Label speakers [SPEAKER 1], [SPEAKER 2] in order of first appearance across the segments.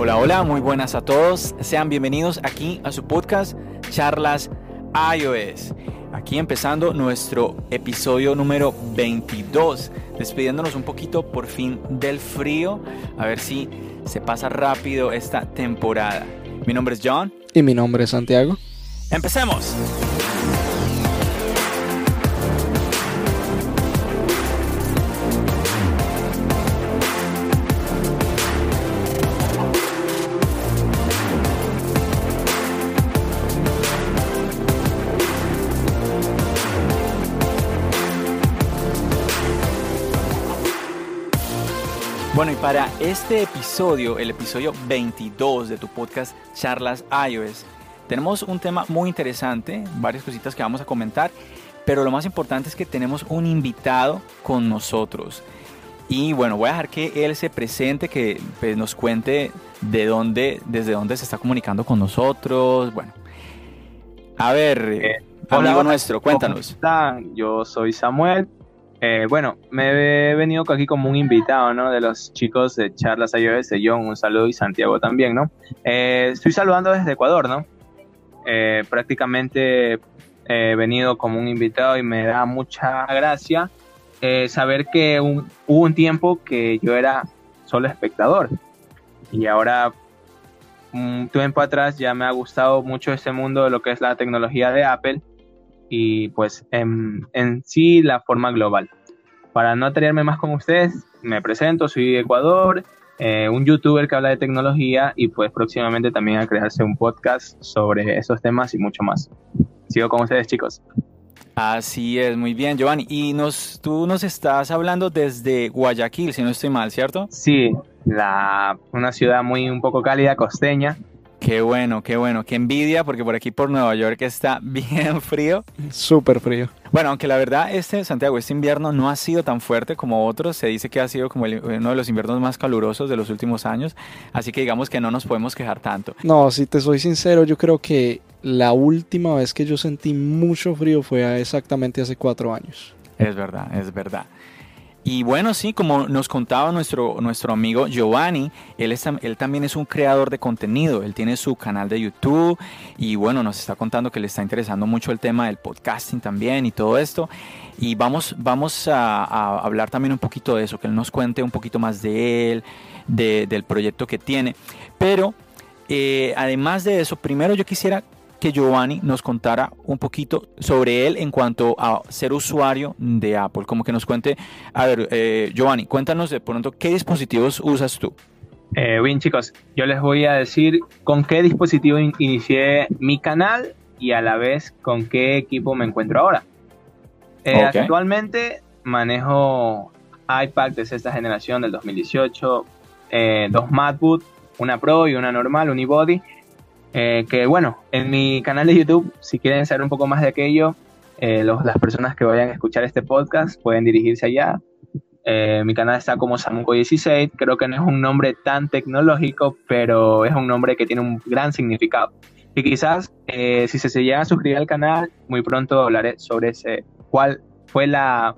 [SPEAKER 1] Hola, hola, muy buenas a todos. Sean bienvenidos aquí a su podcast Charlas iOS. Aquí empezando nuestro episodio número 22, despidiéndonos un poquito por fin del frío, a ver si se pasa rápido esta temporada. Mi nombre es John.
[SPEAKER 2] Y mi nombre es Santiago.
[SPEAKER 1] ¡Empecemos! Para este episodio, el episodio 22 de tu podcast Charlas iOS, tenemos un tema muy interesante, varias cositas que vamos a comentar, pero lo más importante es que tenemos un invitado con nosotros. Y bueno, voy a dejar que él se presente, que pues, nos cuente de dónde, desde dónde se está comunicando con nosotros. Bueno, a ver,
[SPEAKER 3] eh,
[SPEAKER 1] amigo nuestro, cuéntanos.
[SPEAKER 3] están? Yo soy Samuel, eh, bueno, me he venido aquí como un invitado, ¿no? De los chicos de Charlas iOS, de John, un saludo y Santiago también, ¿no? Eh, estoy saludando desde Ecuador, ¿no? Eh, prácticamente he venido como un invitado y me da mucha gracia saber que hubo un tiempo que yo era solo espectador y ahora un tiempo atrás ya me ha gustado mucho ese mundo de lo que es la tecnología de Apple y pues en, en, sí la forma global. Para no atreverme más con ustedes, me presento, soy de Ecuador, eh, un youtuber que habla de tecnología y pues próximamente también a crearse un podcast sobre esos temas y mucho más. Sigo con ustedes chicos.
[SPEAKER 1] Así es, muy bien, Giovanni. Y nos, tú nos estás hablando desde Guayaquil, si no estoy mal, ¿cierto?
[SPEAKER 3] Sí, la, una ciudad muy un poco cálida, costeña,
[SPEAKER 1] Qué bueno, qué bueno, qué envidia, porque por aquí por Nueva York está bien frío.
[SPEAKER 2] Súper frío.
[SPEAKER 1] Bueno, aunque la verdad, este Santiago, este invierno no ha sido tan fuerte como otros. Se dice que ha sido como uno de los inviernos más calurosos de los últimos años. Así que digamos que no nos podemos quejar tanto.
[SPEAKER 2] No, si te soy sincero, yo creo que la última vez que yo sentí mucho frío fue exactamente hace cuatro años.
[SPEAKER 1] Es verdad, es verdad. Y bueno, sí, como nos contaba nuestro, nuestro amigo Giovanni, él, él también es un creador de contenido, él tiene su canal de YouTube y bueno, nos está contando que le está interesando mucho el tema del podcasting también y todo esto. Y vamos, vamos a, hablar también un poquito de eso, que él nos cuente un poquito más de él, del proyecto que tiene. Pero eh, además de eso, primero yo quisiera que Giovanni nos contara un poquito sobre él en cuanto a ser usuario de Apple. Como que nos cuente, a ver, eh, Giovanni, cuéntanos de pronto qué dispositivos usas tú.
[SPEAKER 3] Eh, bien chicos, yo les voy a decir con qué dispositivo inicié mi canal y a la vez con qué equipo me encuentro ahora. Eh, actualmente manejo iPad de esta generación del 2018, dos MacBook, una Pro y una normal, unibody eh, que bueno, en mi canal de YouTube, si quieren saber un poco más de aquello, eh, las personas que vayan a escuchar este podcast pueden dirigirse allá. Eh, mi canal está como Samuco16, creo que no es un nombre tan tecnológico, pero es un nombre que tiene un gran significado. Y quizás si se, se a suscribir al canal, muy pronto hablaré sobre ese, cuál fue la,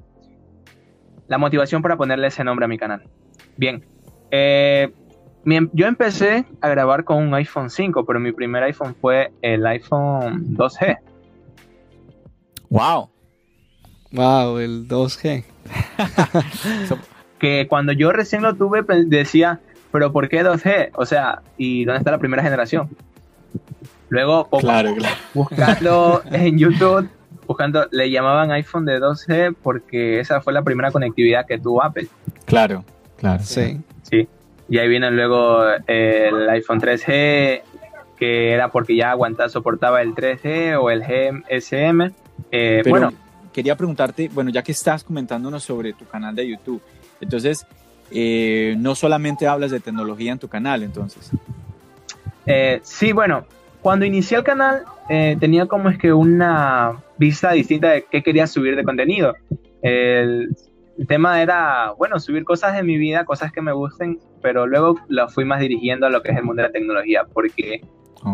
[SPEAKER 3] la motivación para ponerle ese nombre a mi canal. Bien, eh, yo empecé a grabar con un iPhone 5, pero mi primer iPhone fue el iPhone 2G.
[SPEAKER 1] Wow.
[SPEAKER 2] Wow, el 2G.
[SPEAKER 3] que cuando yo recién lo tuve decía, pero ¿por qué 2G? O sea, ¿y dónde está la primera generación? Luego,
[SPEAKER 1] claro, claro.
[SPEAKER 3] buscando en YouTube, buscando, le llamaban iPhone de 2G porque esa fue la primera conectividad que tuvo Apple.
[SPEAKER 1] Claro, claro.
[SPEAKER 2] Sí.
[SPEAKER 3] Sí. Y ahí viene luego el iPhone 3G, que era porque ya aguantaba, soportaba el 3G o el GSM.
[SPEAKER 1] Eh, bueno, quería preguntarte, bueno, ya que estás comentándonos sobre tu canal de YouTube, entonces, eh, no solamente hablas de tecnología en tu canal, entonces.
[SPEAKER 3] Eh, sí, bueno, cuando inicié el canal tenía como es que una vista distinta de qué quería subir de contenido. El, el tema era, bueno, subir cosas de mi vida, cosas que me gusten, pero luego lo fui más dirigiendo a lo que es el mundo de la tecnología, porque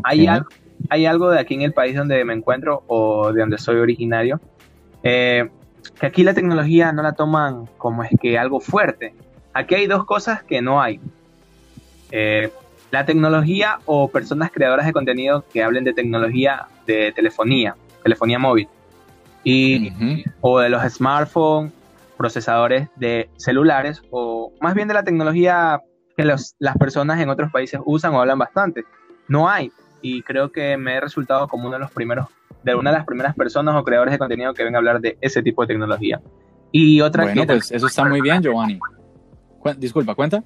[SPEAKER 3] hay, algo, hay algo de aquí en el país donde me encuentro o de donde soy originario, eh, que aquí la tecnología no la toman como es que algo fuerte. Aquí hay dos cosas que no hay. Eh, la tecnología o personas creadoras de contenido que hablen de tecnología de telefonía, telefonía móvil, y, o de los smartphones, procesadores de celulares, o más bien de la tecnología que las personas en otros países usan o hablan bastante. No hay, y creo que me he resultado como uno de los primeros, de una de las primeras personas o creadores de contenido que ven a hablar de ese tipo de tecnología. Y otra
[SPEAKER 1] bueno, pues eso está muy bien, Giovanni. disculpa, cuenta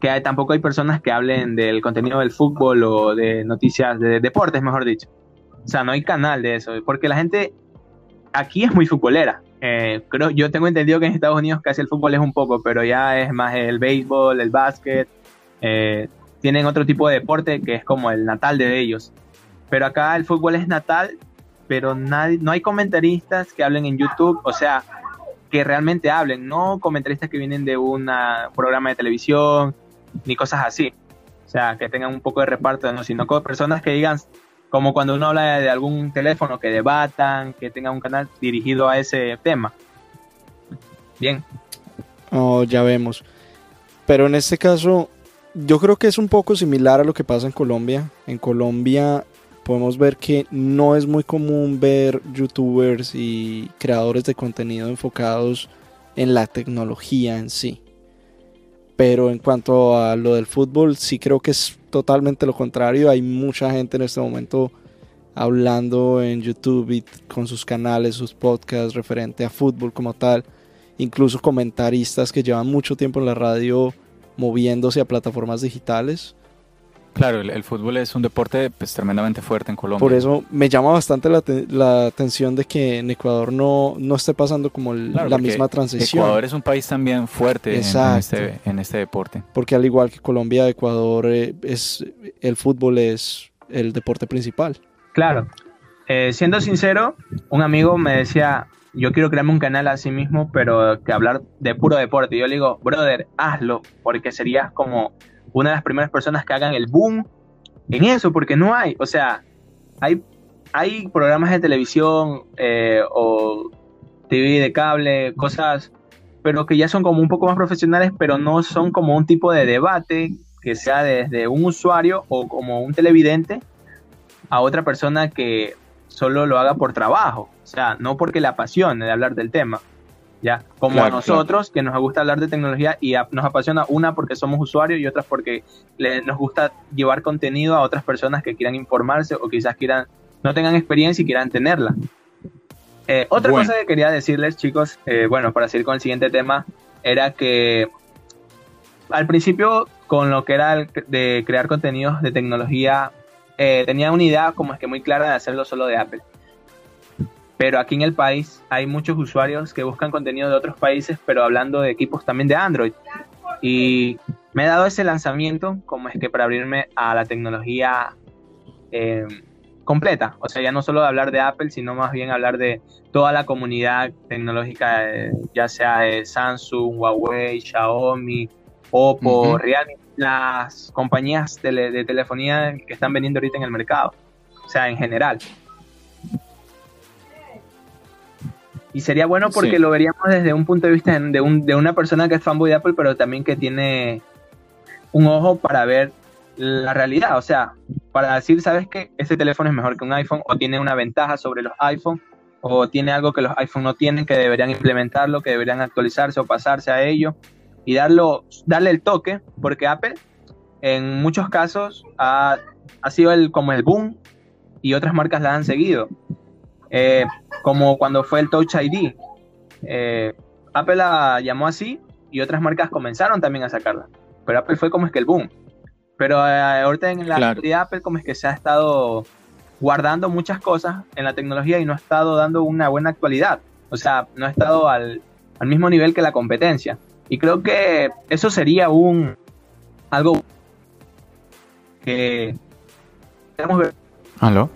[SPEAKER 3] que tampoco hay personas que hablen del contenido del fútbol o de noticias de deportes, mejor dicho. O sea, no hay canal de eso, porque la gente aquí es muy futbolera. Eh, creo, yo tengo entendido que en Estados Unidos casi el fútbol es un poco, pero ya es más el béisbol, el básquet. Eh, tienen otro tipo de deporte que es como el natal de ellos. Pero acá el fútbol es natal, pero nadie, no hay comentaristas que hablen en YouTube, o sea, que realmente hablen, no comentaristas que vienen de un programa de televisión, ni cosas así. O sea, que tengan un poco de reparto, ¿no? sino personas que digan, como cuando uno habla de algún teléfono, que debatan, que tengan un canal dirigido a ese tema. Bien.
[SPEAKER 2] Oh, ya vemos. Pero en este caso, yo creo que es un poco similar a lo que pasa en Colombia. En Colombia podemos ver que no es muy común ver youtubers y creadores de contenido enfocados en la tecnología en sí. Pero en cuanto a lo del fútbol, sí creo que es totalmente lo contrario. Hay mucha gente en este momento hablando en YouTube y con sus canales, sus podcasts referente a fútbol como tal. Incluso comentaristas que llevan mucho tiempo en la radio moviéndose a plataformas digitales
[SPEAKER 1] Claro, el, fútbol es un deporte pues, tremendamente fuerte en Colombia.
[SPEAKER 2] Por eso me llama bastante la, atención de que en Ecuador no, no esté pasando como la misma transición.
[SPEAKER 1] Ecuador es un país también fuerte en, este, en este deporte.
[SPEAKER 2] Porque al igual que Colombia, Ecuador eh, es el fútbol es el deporte principal.
[SPEAKER 3] Claro. Eh, siendo sincero, un amigo me decía, yo quiero crearme un canal a sí mismo, pero que hablar de puro deporte. Y yo le digo, brother, hazlo, porque serías como una de las primeras personas que hagan el boom en eso, porque no hay, o sea, hay, hay programas de televisión eh, o TV de cable, cosas, pero que ya son como un poco más profesionales, pero no son como un tipo de debate que sea desde un usuario o como un televidente a otra persona que solo lo haga por trabajo, o sea, no porque le apasione de hablar del tema. ¿Ya? Como a nosotros, que nos gusta hablar de tecnología y nos apasiona una porque somos usuarios y otras porque nos gusta llevar contenido a otras personas que quieran informarse o quizás quieran, no tengan experiencia y quieran tenerla. Eh, otra cosa que quería decirles, chicos, eh, bueno, para seguir con el siguiente tema, era que al principio con lo que era de crear contenidos de tecnología, eh, tenía una idea como es que muy clara de hacerlo solo de Apple pero aquí en el país hay muchos usuarios que buscan contenido de otros países, pero hablando de equipos también de Android. Y me he dado ese lanzamiento como es que para abrirme a la tecnología eh, completa. O sea, ya no solo de hablar de Apple, sino más bien hablar de toda la comunidad tecnológica, eh, ya sea de Samsung, Huawei, Xiaomi, Oppo, Realme, las compañías de telefonía que están vendiendo ahorita en el mercado. O sea, en general. Y sería bueno porque lo veríamos desde un punto de vista de, de una persona que es fanboy de Apple, pero también que tiene un ojo para ver la realidad. O sea, para decir, ¿sabes qué? Este teléfono es mejor que un iPhone o tiene una ventaja sobre los iPhone o tiene algo que los iPhone no tienen, que deberían implementarlo, que deberían actualizarse o pasarse a ello y darlo, darle el toque, porque Apple en muchos casos ha, ha sido el, como el boom y otras marcas la han seguido. Eh, como cuando fue el Touch ID. Eh, Apple la llamó así y otras marcas comenzaron también a sacarla. Pero Apple fue como es que el boom. Pero eh, ahorita en la de Apple como es que se ha estado guardando muchas cosas en la tecnología y no ha estado dando una buena actualidad. O sea, no ha estado al, al mismo nivel que la competencia. Y creo que eso sería un algo que
[SPEAKER 1] ver. ¿Aló?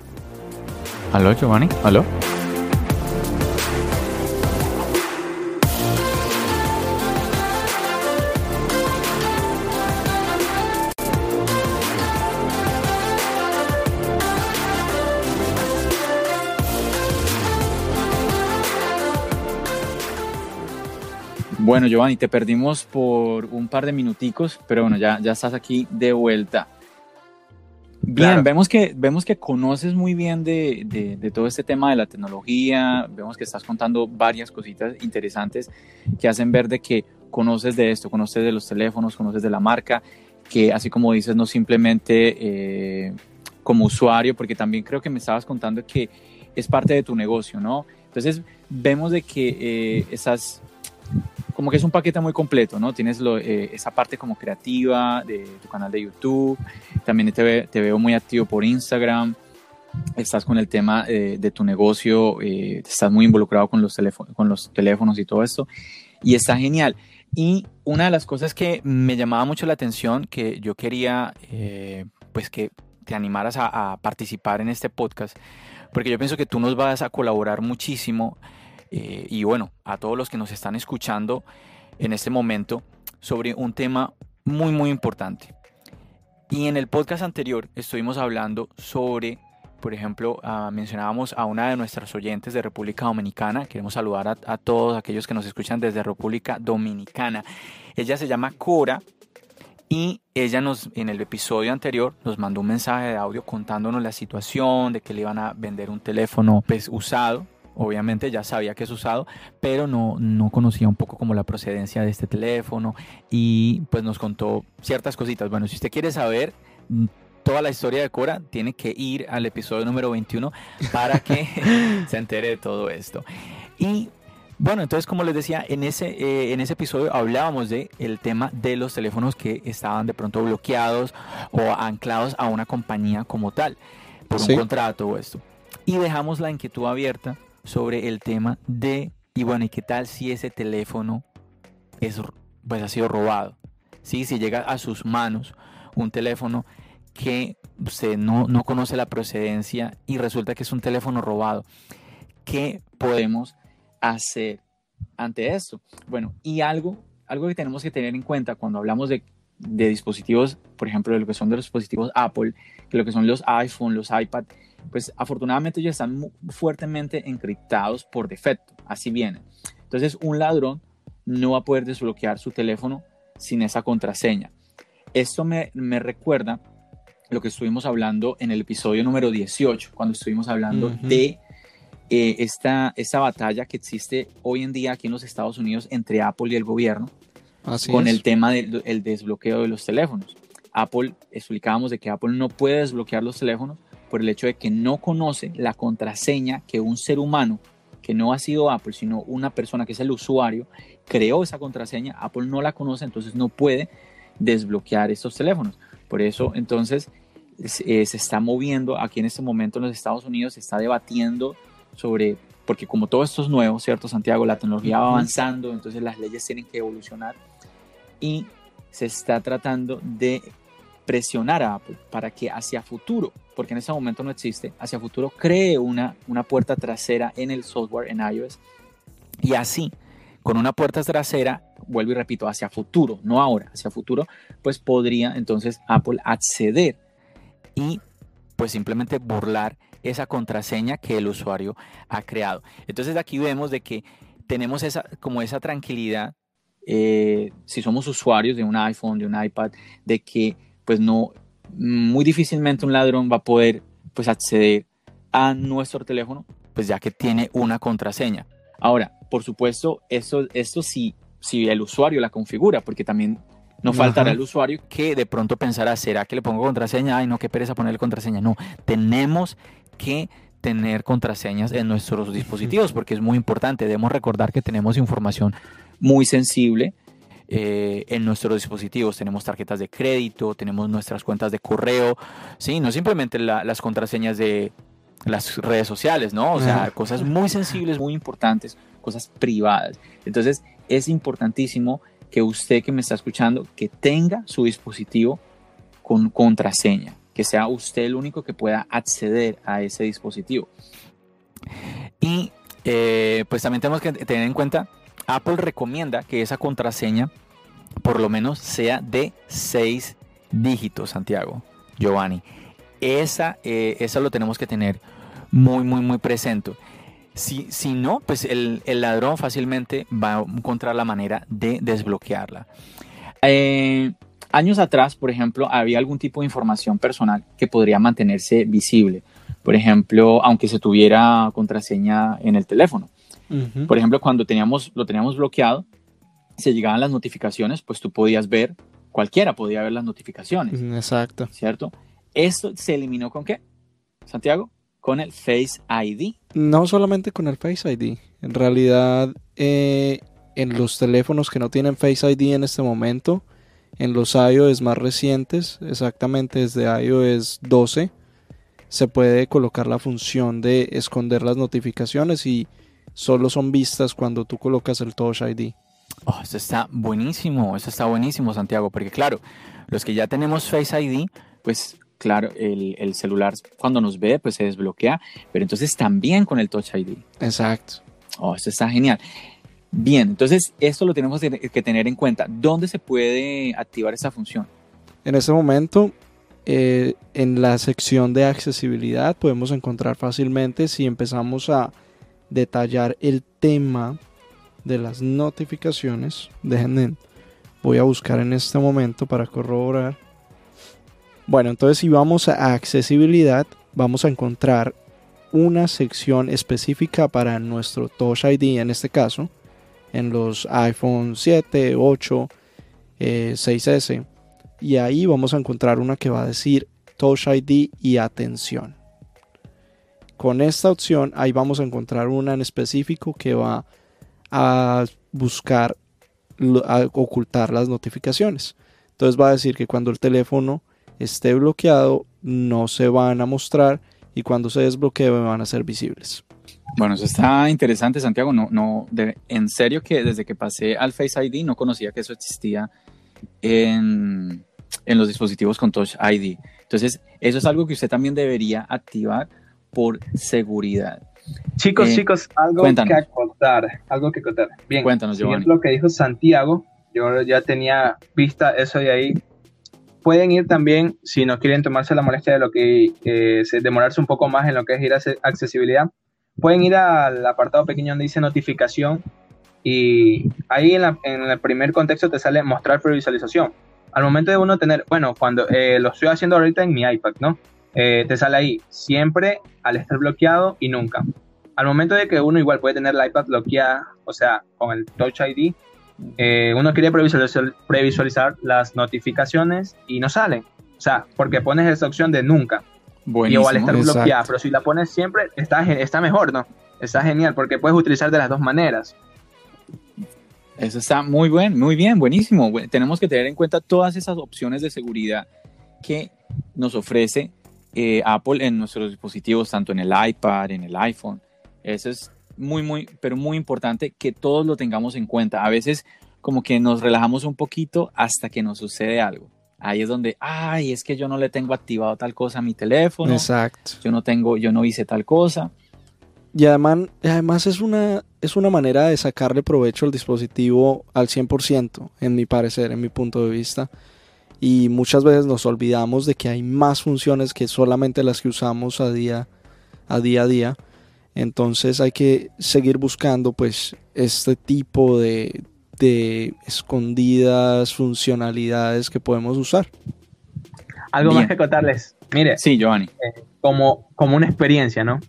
[SPEAKER 1] ¿Aló, Giovanni? ¿Aló? Bueno, Giovanni, te perdimos por un par de minuticos, pero bueno, ya, ya estás aquí de vuelta. Bien, vemos, que, vemos que conoces muy bien de, de, todo este tema de la tecnología, vemos que estás contando varias cositas interesantes que hacen ver de que conoces de esto, conoces de los teléfonos, conoces de la marca, que así como dices, no simplemente eh, como usuario, porque también creo que me estabas contando que es parte de tu negocio, ¿no? Entonces vemos de que eh, esas como que es un paquete muy completo, ¿no? Tienes eh, esa parte como creativa de tu canal de YouTube, también te, te veo muy activo por Instagram, estás con el tema eh, de tu negocio, eh, estás muy involucrado con los, teléfonos y todo esto, y está genial. Y una de las cosas que me llamaba mucho la atención, que yo quería, pues que te animaras a, a participar en este podcast, porque yo pienso que tú nos vas a colaborar muchísimo eh, y bueno, a todos los que nos están escuchando en este momento sobre un tema muy muy importante. Y en el podcast anterior estuvimos hablando sobre, por ejemplo, ah, mencionábamos a una de nuestras oyentes de República Dominicana. Queremos saludar a, todos aquellos que nos escuchan desde República Dominicana. Ella se llama Cora y ella nos, en el episodio anterior, nos mandó un mensaje de audio contándonos la situación de que le iban a vender un teléfono pues, usado obviamente ya sabía que es usado, pero no, no conocía un poco como la procedencia de este teléfono y pues nos contó ciertas cositas. Bueno, si usted quiere saber mm, toda la historia de Cora, tiene que ir al episodio número 21 para que se entere de todo esto. Y bueno, entonces como les decía, en ese, eh, en ese episodio hablábamos de el tema de los teléfonos que estaban de pronto bloqueados o anclados a una compañía como tal, por un contrato o esto. Y dejamos la inquietud abierta sobre el tema de, y bueno, ¿y qué tal si ese teléfono es, pues ha sido robado? ¿Sí? Si llega a sus manos un teléfono que usted no, no conoce la procedencia y resulta que es un teléfono robado, ¿qué podemos hacer ante esto? Bueno, y algo, algo que tenemos que tener en cuenta cuando hablamos de, de dispositivos, por ejemplo, de lo que son de los dispositivos Apple, que lo que son los iPhone, los iPad, pues afortunadamente ya están fuertemente encriptados por defecto, así vienen. Entonces un ladrón no va a poder desbloquear su teléfono sin esa contraseña. Esto me, recuerda lo que estuvimos hablando en el episodio número 18, cuando estuvimos hablando de eh, esta, esta batalla que existe hoy en día aquí en los Estados Unidos entre Apple y el gobierno con el tema del desbloqueo de los teléfonos. Apple, explicábamos de que Apple no puede desbloquear los teléfonos por el hecho de que no conoce la contraseña que un ser humano, que no ha sido Apple, sino una persona que es el usuario, creó esa contraseña, Apple no la conoce, entonces no puede desbloquear estos teléfonos. Por eso, entonces, se, eh, está moviendo aquí en este momento en los Estados Unidos, se está debatiendo sobre, porque como todo esto es nuevo, ¿cierto, Santiago? La tecnología va avanzando, entonces las leyes tienen que evolucionar y se está tratando de presionar a Apple para que hacia futuro, porque en ese momento no existe, hacia futuro cree una, una puerta trasera en el software en iOS y así, con una puerta trasera, vuelvo y repito, hacia futuro, no ahora, hacia futuro, pues podría entonces Apple acceder y pues simplemente burlar esa contraseña que el usuario ha creado. Entonces aquí vemos de que tenemos esa, como esa tranquilidad, eh, si somos usuarios de un iPhone, de un iPad, de que pues no, muy difícilmente un ladrón va a poder pues acceder a nuestro teléfono, pues ya que tiene una contraseña. Ahora, por supuesto, esto, esto sí, si el usuario la configura, porque también no faltará el usuario que de pronto pensará, ¿será que le pongo contraseña? Ay, no, qué pereza ponerle contraseña. No, tenemos que tener contraseñas en nuestros dispositivos porque es muy importante. Debemos recordar que tenemos información muy sensible eh, en nuestros dispositivos. Tenemos tarjetas de crédito, tenemos nuestras cuentas de correo, ¿sí? No simplemente las contraseñas de las redes sociales, ¿no? O sea, cosas muy sensibles, muy importantes, cosas privadas. Entonces, es importantísimo que usted que me está escuchando, que tenga su dispositivo con contraseña, que sea usted el único que pueda acceder a ese dispositivo. Y eh, pues también tenemos que tener en cuenta Apple recomienda que esa contraseña por lo menos sea de seis dígitos, Santiago, Giovanni. Esa, eh, eso lo tenemos que tener muy, muy, muy presente. Si, si no, pues el, ladrón fácilmente va a encontrar la manera de desbloquearla. Eh, años atrás, por ejemplo, había algún tipo de información personal que podría mantenerse visible. Por ejemplo, aunque se tuviera contraseña en el teléfono. Por ejemplo, cuando teníamos, lo teníamos bloqueado, se llegaban las notificaciones, pues tú podías ver, cualquiera podía ver las notificaciones.
[SPEAKER 2] Exacto.
[SPEAKER 1] ¿Cierto? Esto se eliminó con qué, Santiago? Con el Face ID.
[SPEAKER 2] No solamente con el Face ID. En realidad, eh, en los teléfonos que no tienen Face ID en este momento, en los iOS más recientes, exactamente desde iOS 12, se puede colocar la función de esconder las notificaciones y solo son vistas cuando tú colocas el Touch ID.
[SPEAKER 1] Oh, eso está buenísimo, eso está buenísimo, Santiago, porque claro, los que ya tenemos Face ID, pues claro, el, el, celular cuando nos ve, pues se desbloquea, pero entonces también con el Touch ID.
[SPEAKER 2] Exacto.
[SPEAKER 1] Oh, eso está genial. Bien, entonces esto lo tenemos que tener en cuenta. ¿Dónde se puede activar esta función?
[SPEAKER 2] En este momento, eh, en la sección de accesibilidad podemos encontrar fácilmente si empezamos a detallar el tema de las notificaciones. Dejen, voy a buscar en este momento para corroborar. Bueno, entonces si vamos a accesibilidad, vamos a encontrar una sección específica para nuestro Touch ID en este caso en los iPhone 7, 8, 6S. Y ahí vamos a encontrar una que va a decir Touch ID y atención. Con esta opción ahí vamos a encontrar una en específico que va a buscar a ocultar las notificaciones. Entonces va a decir que cuando el teléfono esté bloqueado no se van a mostrar y cuando se desbloquee van a ser visibles.
[SPEAKER 1] Bueno, eso está interesante, Santiago. No, no, en serio que desde que pasé al Face ID no conocía que eso existía en, en los dispositivos con Touch ID. Entonces, eso es algo que usted también debería activar por seguridad.
[SPEAKER 3] Chicos, eh, chicos, algo que acotar, algo que acotar. Bien,
[SPEAKER 1] cuéntanos, Giovanni.
[SPEAKER 3] lo que dijo Santiago, yo ya tenía vista eso de ahí. Pueden ir también, si no quieren tomarse la molestia de lo que eh, demorarse un poco más en lo que es ir a accesibilidad, pueden ir al apartado pequeño donde dice notificación y ahí en, el primer contexto te sale mostrar previsualización. Al momento de uno tener, bueno, cuando eh, lo estoy haciendo ahorita en mi iPad, ¿no? Eh, te sale ahí siempre al estar bloqueado y nunca. Al momento de que uno igual puede tener la iPad bloqueada, o sea, con el Touch ID, eh, uno quiere previsualizar, previsualizar las notificaciones y no salen. O sea, porque pones esa opción de nunca. Buenísimo. Igual estar bloqueada, pero si la pones siempre, está, está mejor, ¿no? Está genial porque puedes utilizar de las dos maneras.
[SPEAKER 1] Eso está muy bien, muy bien, buenísimo. Tenemos que tener en cuenta todas esas opciones de seguridad que nos ofrece eh, Apple en nuestros dispositivos, tanto en el iPad, en el iPhone. Eso es muy, muy, pero muy importante que todos lo tengamos en cuenta. A veces como que nos relajamos un poquito hasta que nos sucede algo. Ahí es donde, ay, es que yo no le tengo activado tal cosa a mi teléfono.
[SPEAKER 2] Exacto.
[SPEAKER 1] Yo no tengo, yo no hice tal cosa.
[SPEAKER 2] Y además, además es, una, es una manera de sacarle provecho al dispositivo al 100%, en mi parecer, en mi punto de vista. Y muchas veces nos olvidamos de que hay más funciones que solamente las que usamos a día a día, a día. Entonces hay que seguir buscando pues este tipo de, de escondidas funcionalidades que podemos usar.
[SPEAKER 3] Algo más que contarles. Mire.
[SPEAKER 1] Sí, Giovanni.
[SPEAKER 3] Eh, como, como una experiencia, ¿no?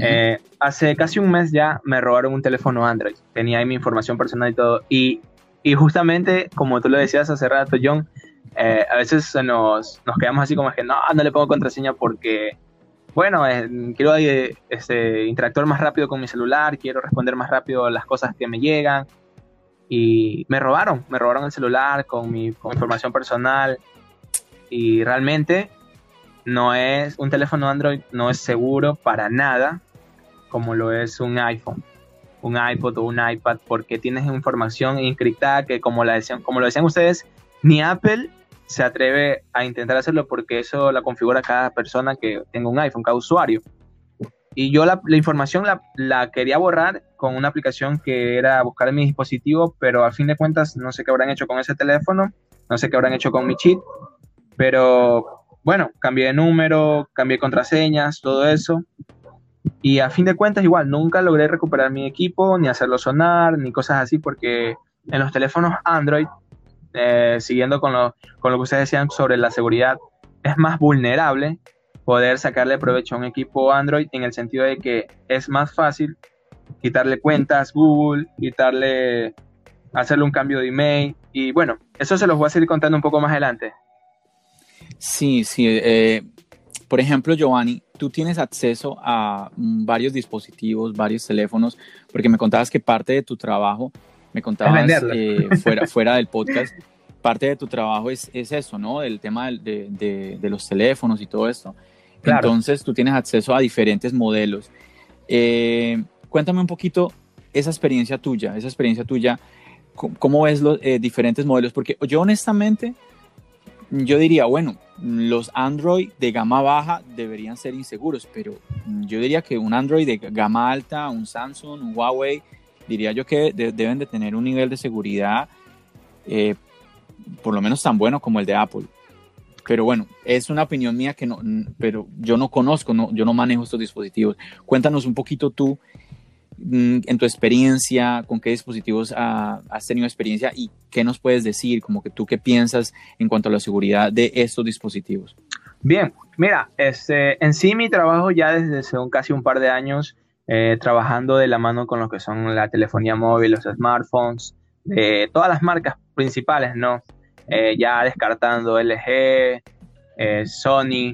[SPEAKER 3] Eh, hace casi un mes ya me robaron un teléfono Android. Tenía ahí mi información personal y todo. Y, y justamente, como tú lo decías hace rato, John, eh, a veces nos, nos quedamos así como que no, no le pongo contraseña porque, bueno, quiero este, interactuar más rápido con mi celular, quiero responder más rápido las cosas que me llegan y me robaron, me robaron el celular con mi, información personal. Y realmente no es un teléfono Android no es seguro para nada como lo es un iPhone, un iPod o un iPad porque tienes información encriptada que como la decían, como lo decían ustedes, ni Apple se atreve a intentar hacerlo porque eso la configura cada persona que tenga un iPhone, cada usuario. Y yo la, información la, quería borrar con una aplicación que era buscar en mi dispositivo, pero a fin de cuentas no sé qué habrán hecho con ese teléfono, no sé qué habrán hecho con mi chip, pero bueno, cambié de número, cambié contraseñas, todo eso. Y a fin de cuentas igual, nunca logré recuperar mi equipo, ni hacerlo sonar, ni cosas así, porque en los teléfonos Android eh, siguiendo con lo, con lo que ustedes decían sobre la seguridad, es más vulnerable poder sacarle provecho a un equipo Android en el sentido de que es más fácil quitarle cuentas Google, quitarle, hacerle un cambio de email y bueno, eso se los voy a seguir contando un poco más adelante.
[SPEAKER 1] Sí, sí. Eh, por ejemplo, Giovanni, tú tienes acceso a varios dispositivos, varios teléfonos, porque me contabas que parte de tu trabajo, me contabas eh, fuera, fuera del podcast, parte de tu trabajo es, es eso, ¿no? El tema de, de, de, los teléfonos y todo esto. Entonces, tú tienes acceso a diferentes modelos. Eh, cuéntame un poquito esa experiencia tuya, esa experiencia tuya, cómo ves los eh, diferentes modelos, porque yo honestamente, yo diría, bueno, los Android de gama baja deberían ser inseguros, pero yo diría que un Android de gama alta, un Samsung, un Huawei, diría yo que deben de tener un nivel de seguridad eh, por lo menos tan bueno como el de Apple. Pero bueno, es una opinión mía que no, pero yo no conozco, no, yo no manejo estos dispositivos. Cuéntanos un poquito tú Mm, en tu experiencia, con qué dispositivos has tenido experiencia y qué nos puedes decir, como que tú qué piensas en cuanto a la seguridad de estos dispositivos.
[SPEAKER 3] Bien, mira, este, en sí mi trabajo ya desde hace casi un par de años eh, trabajando de la mano con lo que son la telefonía móvil, los smartphones, de todas las marcas principales, ¿no? Eh, ya descartando LG, eh, Sony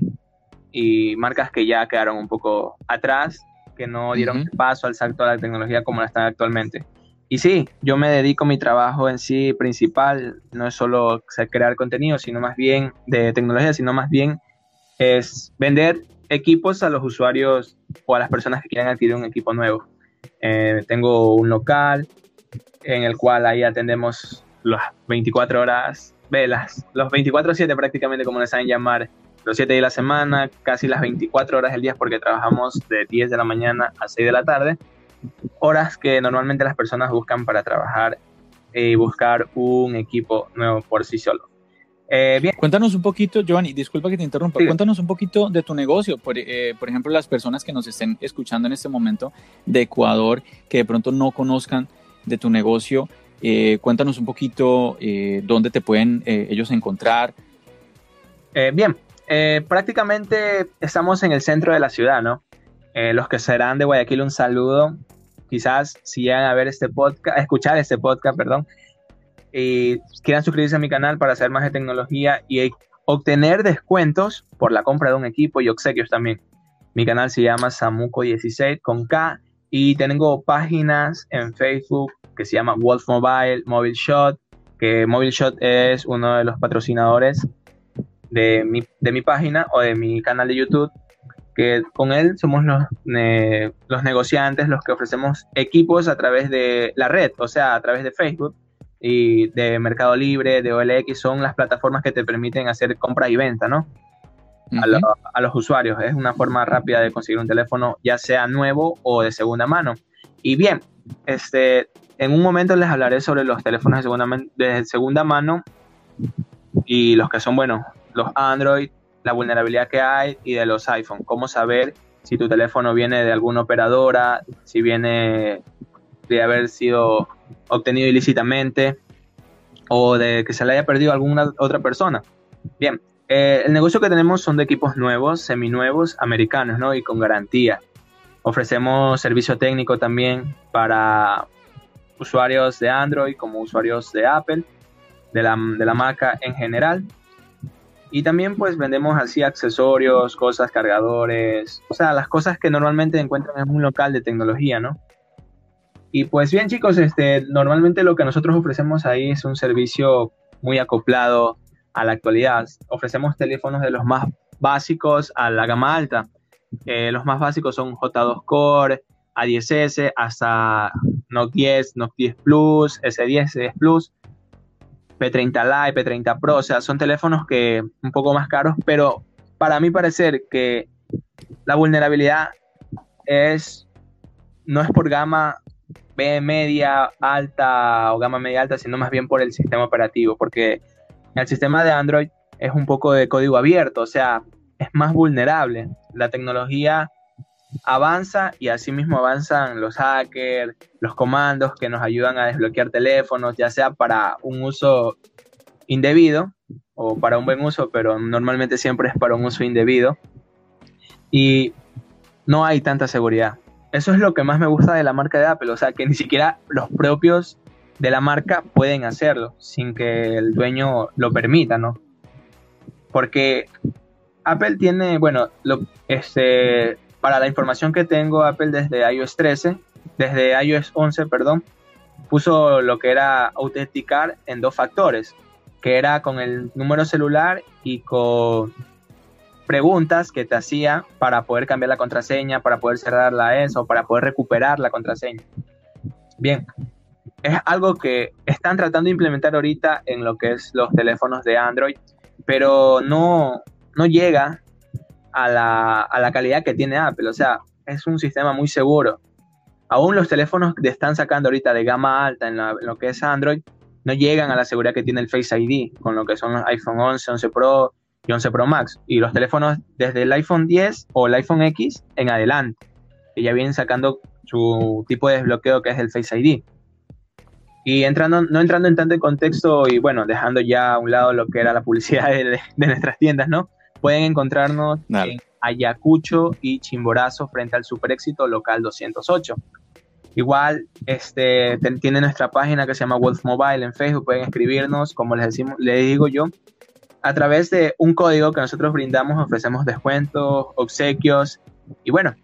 [SPEAKER 3] y marcas que ya quedaron un poco atrás que no dieron paso al salto a la tecnología como la están actualmente. Y sí, yo me dedico a mi trabajo en sí principal, no es solo crear contenido, sino más bien de tecnología, sino más bien es vender equipos a los usuarios o a las personas que quieran adquirir un equipo nuevo. Eh, tengo un local en el cual ahí atendemos las 24 horas, velas, los 24-7 prácticamente como les saben llamar, los 7 días de la semana, casi las 24 horas del día porque trabajamos de 10 de la mañana a 6 de la tarde, horas que normalmente las personas buscan para trabajar y buscar un equipo nuevo por sí solo.
[SPEAKER 1] Eh, bien. Cuéntanos un poquito, Giovanni, disculpa que te interrumpa, cuéntanos un poquito de tu negocio, por, eh, por, ejemplo, las personas que nos estén escuchando en este momento de Ecuador, que de pronto no conozcan de tu negocio, eh, cuéntanos un poquito dónde te pueden ellos encontrar.
[SPEAKER 3] bien, prácticamente estamos en el centro de la ciudad, ¿no? Los que serán de Guayaquil, un saludo. Quizás si llegan a ver este podcast, a escuchar este podcast, perdón, y quieran suscribirse a mi canal para hacer más de tecnología y obtener descuentos por la compra de un equipo y obsequios también. Mi canal se llama Samuco16 con K y tengo páginas en Facebook que se llama Wolf Mobile, Mobile Shot, que Mobile Shot es uno de los patrocinadores de mi, de mi página o de mi canal de YouTube, que con él somos los, los negociantes, los que ofrecemos equipos a través de la red, o sea, a través de Facebook y de Mercado Libre, de OLX, son las plataformas que te permiten hacer compra y venta, ¿no? a, los usuarios. Es una forma rápida de conseguir un teléfono, ya sea nuevo o de segunda mano. Y bien, este, en un momento les hablaré sobre los teléfonos de segunda, de segunda mano y los que son, bueno, los Android, la vulnerabilidad que hay y de los iPhone. Cómo saber si tu teléfono viene de alguna operadora, si viene de haber sido obtenido ilícitamente o de que se le haya perdido a alguna otra persona. Bien, eh, el negocio que tenemos son de equipos nuevos, seminuevos, americanos, ¿no? Y con garantía. Ofrecemos servicio técnico también para usuarios de Android como usuarios de Apple, de la, de la marca en general. Y también pues vendemos así accesorios, cosas, cargadores, o sea, las cosas que normalmente encuentran en un local de tecnología, ¿no? Y pues bien chicos, este, normalmente lo que nosotros ofrecemos ahí es un servicio muy acoplado a la actualidad. Ofrecemos teléfonos de los más básicos a la gama alta. Eh, los más básicos son J2 Core, A10S, hasta Note 10, Note 10 Plus, S10, S10 Plus. P30 Lite, P30 Pro, o sea, son teléfonos que un poco más caros, pero para mí parecer que la vulnerabilidad es no es por gama B media alta o gama media alta, sino más bien por el sistema operativo, porque el sistema de Android es un poco de código abierto, o sea, es más vulnerable. La tecnología avanza y asimismo avanzan los hackers, los comandos que nos ayudan a desbloquear teléfonos, ya sea para un uso indebido o para un buen uso, pero normalmente siempre es para un uso indebido. Y no hay tanta seguridad. Eso es lo que más me gusta de la marca de Apple, o sea, que ni siquiera los propios de la marca pueden hacerlo sin que el dueño lo permita, ¿no? Porque Apple tiene, bueno, lo, este, para la información que tengo, Apple desde iOS 13, desde iOS 11, perdón, puso lo que era autenticar en dos factores, que era con el número celular y con preguntas que te hacía para poder cambiar la contraseña, para poder cerrar la ESO, para poder recuperar la contraseña. Bien, es algo que están tratando de implementar ahorita en lo que es los teléfonos de Android, pero no, no llega a la, a la calidad que tiene Apple. O sea, es un sistema muy seguro. Aún los teléfonos que están sacando ahorita de gama alta en, en, lo que es Android no llegan a la seguridad que tiene el Face ID con lo que son los iPhone 11, 11 Pro y 11 Pro Max. Y los teléfonos desde el iPhone 10 o el iPhone X en adelante, que ya vienen sacando su tipo de desbloqueo que es el Face ID. Y entrando, no entrando en tanto contexto y bueno, dejando ya a un lado lo que era la publicidad de, nuestras tiendas, ¿no? Pueden encontrarnos en Ayacucho y Chimborazo frente al super éxito local 208. Igual, este, tiene nuestra página que se llama Wolf Mobile en Facebook, pueden escribirnos, como les, decimos, les digo yo, a través de un código que nosotros brindamos, ofrecemos descuentos, obsequios y bueno,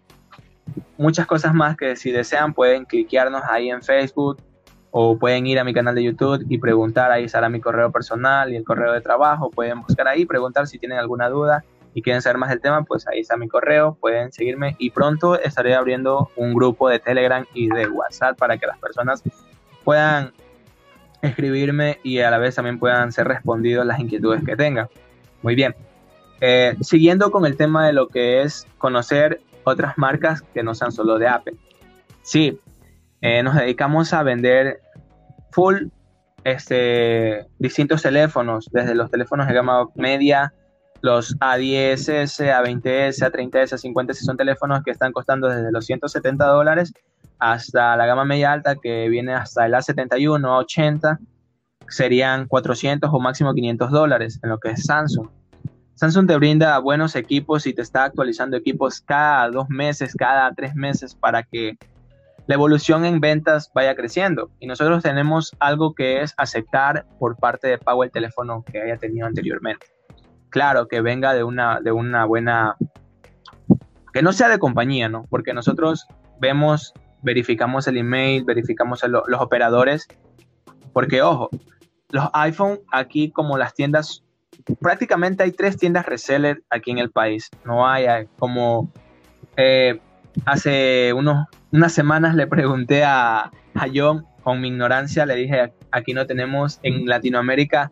[SPEAKER 3] muchas cosas más que si desean pueden cliquearnos ahí en Facebook o pueden ir a mi canal de YouTube y preguntar, ahí estará mi correo personal y el correo de trabajo, pueden buscar ahí, preguntar si tienen alguna duda y quieren saber más del tema, pues ahí está mi correo, pueden seguirme y pronto estaré abriendo un grupo de Telegram y de WhatsApp para que las personas puedan escribirme y a la vez también puedan ser respondidos las inquietudes que tengan. Muy bien. Eh, siguiendo con el tema de lo que es conocer otras marcas que no sean solo de Apple. Sí, eh, nos dedicamos a vender full este, distintos teléfonos, desde los teléfonos de gama media, los A10S, A20S, A30S, A50S son teléfonos que están costando desde los 170 dólares hasta la gama media alta que viene hasta el A71, A80, serían 400 o máximo 500 dólares en lo que es Samsung. Samsung te brinda buenos equipos y te está actualizando equipos cada dos meses, cada tres meses para que la evolución en ventas vaya creciendo. Y nosotros tenemos algo que es aceptar por parte de pago el teléfono que haya tenido anteriormente. Claro, que venga de una, de una buena... que no sea de compañía, ¿no? Porque nosotros vemos verificamos el email, verificamos los operadores, porque ojo, los iPhone aquí como las tiendas, prácticamente hay tres tiendas reseller aquí en el país, no hay, como eh, hace unos, unas semanas le pregunté a, a John, con mi ignorancia, le dije, aquí no tenemos en Latinoamérica,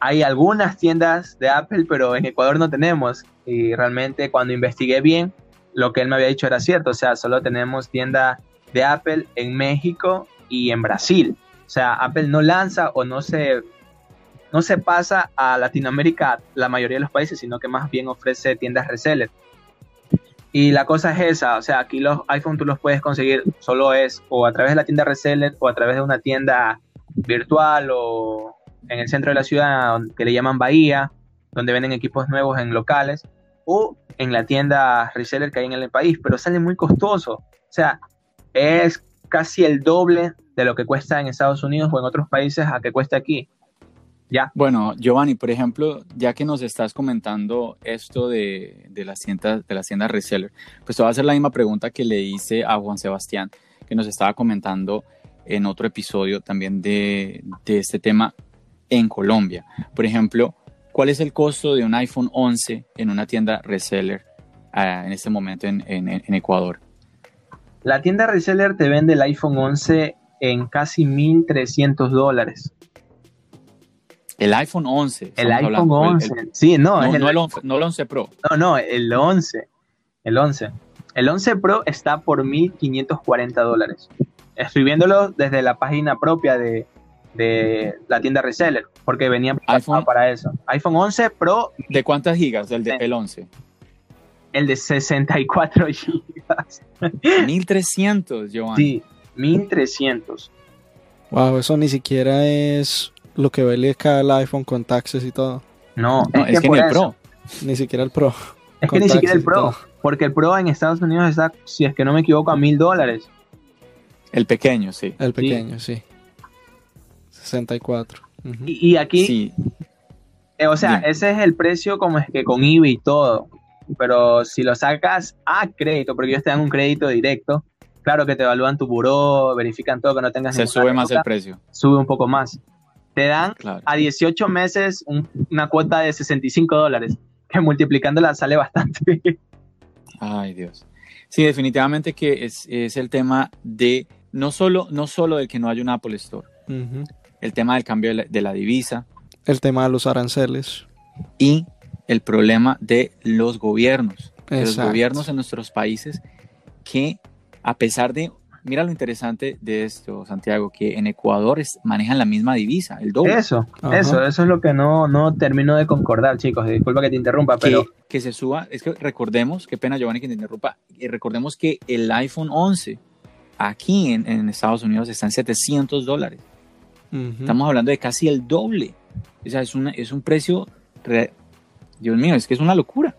[SPEAKER 3] hay algunas tiendas de Apple, pero en Ecuador no tenemos. Y realmente cuando investigué bien, lo que él me había dicho era cierto. O sea, solo tenemos tienda de Apple en México y en Brasil. O sea, Apple no lanza o no se, no se pasa a Latinoamérica la mayoría de los países, sino que más bien ofrece tiendas reseller. Y la cosa es esa, o sea, aquí los iPhone tú los puedes conseguir solo es o a través de la tienda reseller o a través de una tienda virtual o en el centro de la ciudad que le llaman Bahía, donde venden equipos nuevos en locales o en la tienda reseller que hay en el país, pero sale muy costoso. O sea, es casi el doble de lo que cuesta en Estados Unidos o en otros países a que cuesta aquí.
[SPEAKER 1] Ya. Bueno, Giovanni, por ejemplo, ya que nos estás comentando esto de, las tiendas, de las tiendas reseller, pues te voy a hacer la misma pregunta que le hice a Juan Sebastián, que nos estaba comentando en otro episodio también de, este tema en Colombia. Por ejemplo, ¿cuál es el costo de un iPhone 11 en una tienda reseller ah, en este momento en Ecuador?
[SPEAKER 3] La tienda reseller te vende el iPhone 11 en casi 1.300 dólares.
[SPEAKER 1] El iPhone 11.
[SPEAKER 3] El iPhone 11. sí, no.
[SPEAKER 1] No, el, no, el 11, Pro.
[SPEAKER 3] No, no, el 11. El 11. El 11 Pro está por 1.540 dólares. Estoy viéndolo desde la página propia de, la tienda reseller, porque venía para eso. iPhone 11 Pro.
[SPEAKER 1] ¿De cuántas gigas? El, de, el 11
[SPEAKER 3] el de 64 GB.
[SPEAKER 1] 1300, Joan.
[SPEAKER 3] Sí, 1300.
[SPEAKER 2] Wow, eso ni siquiera es lo que vale cada el iPhone con taxes y todo.
[SPEAKER 3] No, es, que, ni el Pro.
[SPEAKER 2] Ni siquiera el Pro.
[SPEAKER 3] Es que ni siquiera el Pro. Porque el Pro en Estados Unidos está, si es que no me equivoco, a mil dólares.
[SPEAKER 1] El pequeño, sí.
[SPEAKER 2] El pequeño, sí. 64.
[SPEAKER 3] y, aquí, sí. Eh, o sea, ese es el precio como es que con IBA y todo. Pero si lo sacas a crédito, porque ellos te dan un crédito directo, claro que te evalúan tu buró, verifican todo, que no tengas...
[SPEAKER 1] Se sube más el precio.
[SPEAKER 3] Sube un poco más. Te dan a 18 meses una cuota de 65 dólares, que multiplicándola sale bastante.
[SPEAKER 1] Ay, Dios. Sí, definitivamente que es, el tema de no solo, no solo de que no haya un Apple Store, el tema del cambio de la divisa,
[SPEAKER 2] el tema de los aranceles.
[SPEAKER 1] Y el problema de los gobiernos. De los gobiernos en nuestros países que a pesar de, mira lo interesante de esto, Santiago, que en Ecuador manejan la misma divisa, el doble.
[SPEAKER 3] Eso, eso, eso es lo que no, no termino de concordar, chicos. Disculpa que te interrumpa, pero...
[SPEAKER 1] Que se suba, es que recordemos, qué pena Giovanni que te interrumpa, y recordemos que el iPhone 11 aquí en, en Estados Unidos está en 700 dólares. Estamos hablando de casi el doble. O sea, es, es un precio, Dios mío, es que es una locura.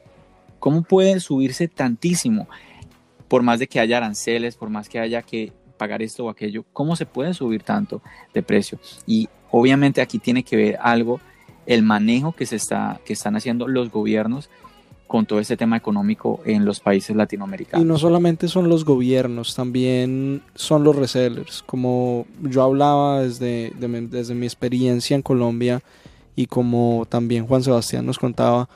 [SPEAKER 1] ¿Cómo puede subirse tantísimo? Por más de que haya aranceles, por más que haya que pagar esto o aquello, ¿cómo se puede subir tanto de precio? Y obviamente aquí tiene que ver algo, el manejo que, se está, que están haciendo los gobiernos con todo este tema económico en los países latinoamericanos.
[SPEAKER 2] Y no solamente son los gobiernos, también son los resellers. Como yo hablaba desde, desde mi experiencia en Colombia, y como también Juan Sebastián nos contaba,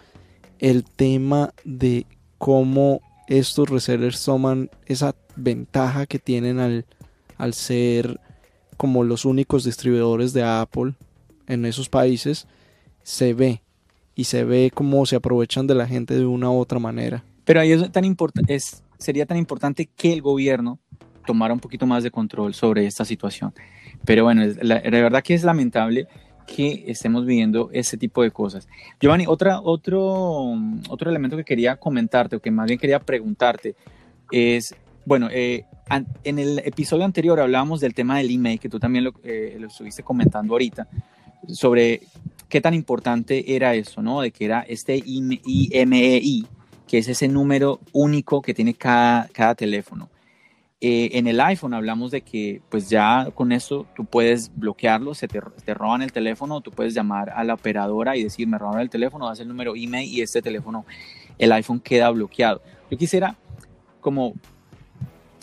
[SPEAKER 2] el tema de cómo estos resellers toman esa ventaja que tienen al, al ser como los únicos distribuidores de Apple en esos países, se ve y se ve cómo se aprovechan de la gente de una u otra manera.
[SPEAKER 1] Pero ahí es tan es, sería tan importante que el gobierno tomara un poquito más de control sobre esta situación. Pero bueno, la, la verdad que es lamentable que estemos viviendo ese tipo de cosas. Giovanni, otra, otro, otro elemento que quería comentarte o que más bien quería preguntarte es, bueno, eh, en el episodio anterior hablábamos del tema del email, que tú también lo, eh, lo, estuviste comentando ahorita, sobre qué tan importante era eso, ¿no? De que era este IMEI, que es ese número único que tiene cada, cada teléfono. Eh, en el iPhone hablamos de que pues ya con eso tú puedes bloquearlo, se te, te, roban el teléfono, tú puedes llamar a la operadora y decir me robaron el teléfono, das el número email y este teléfono, el iPhone queda bloqueado. Yo quisiera como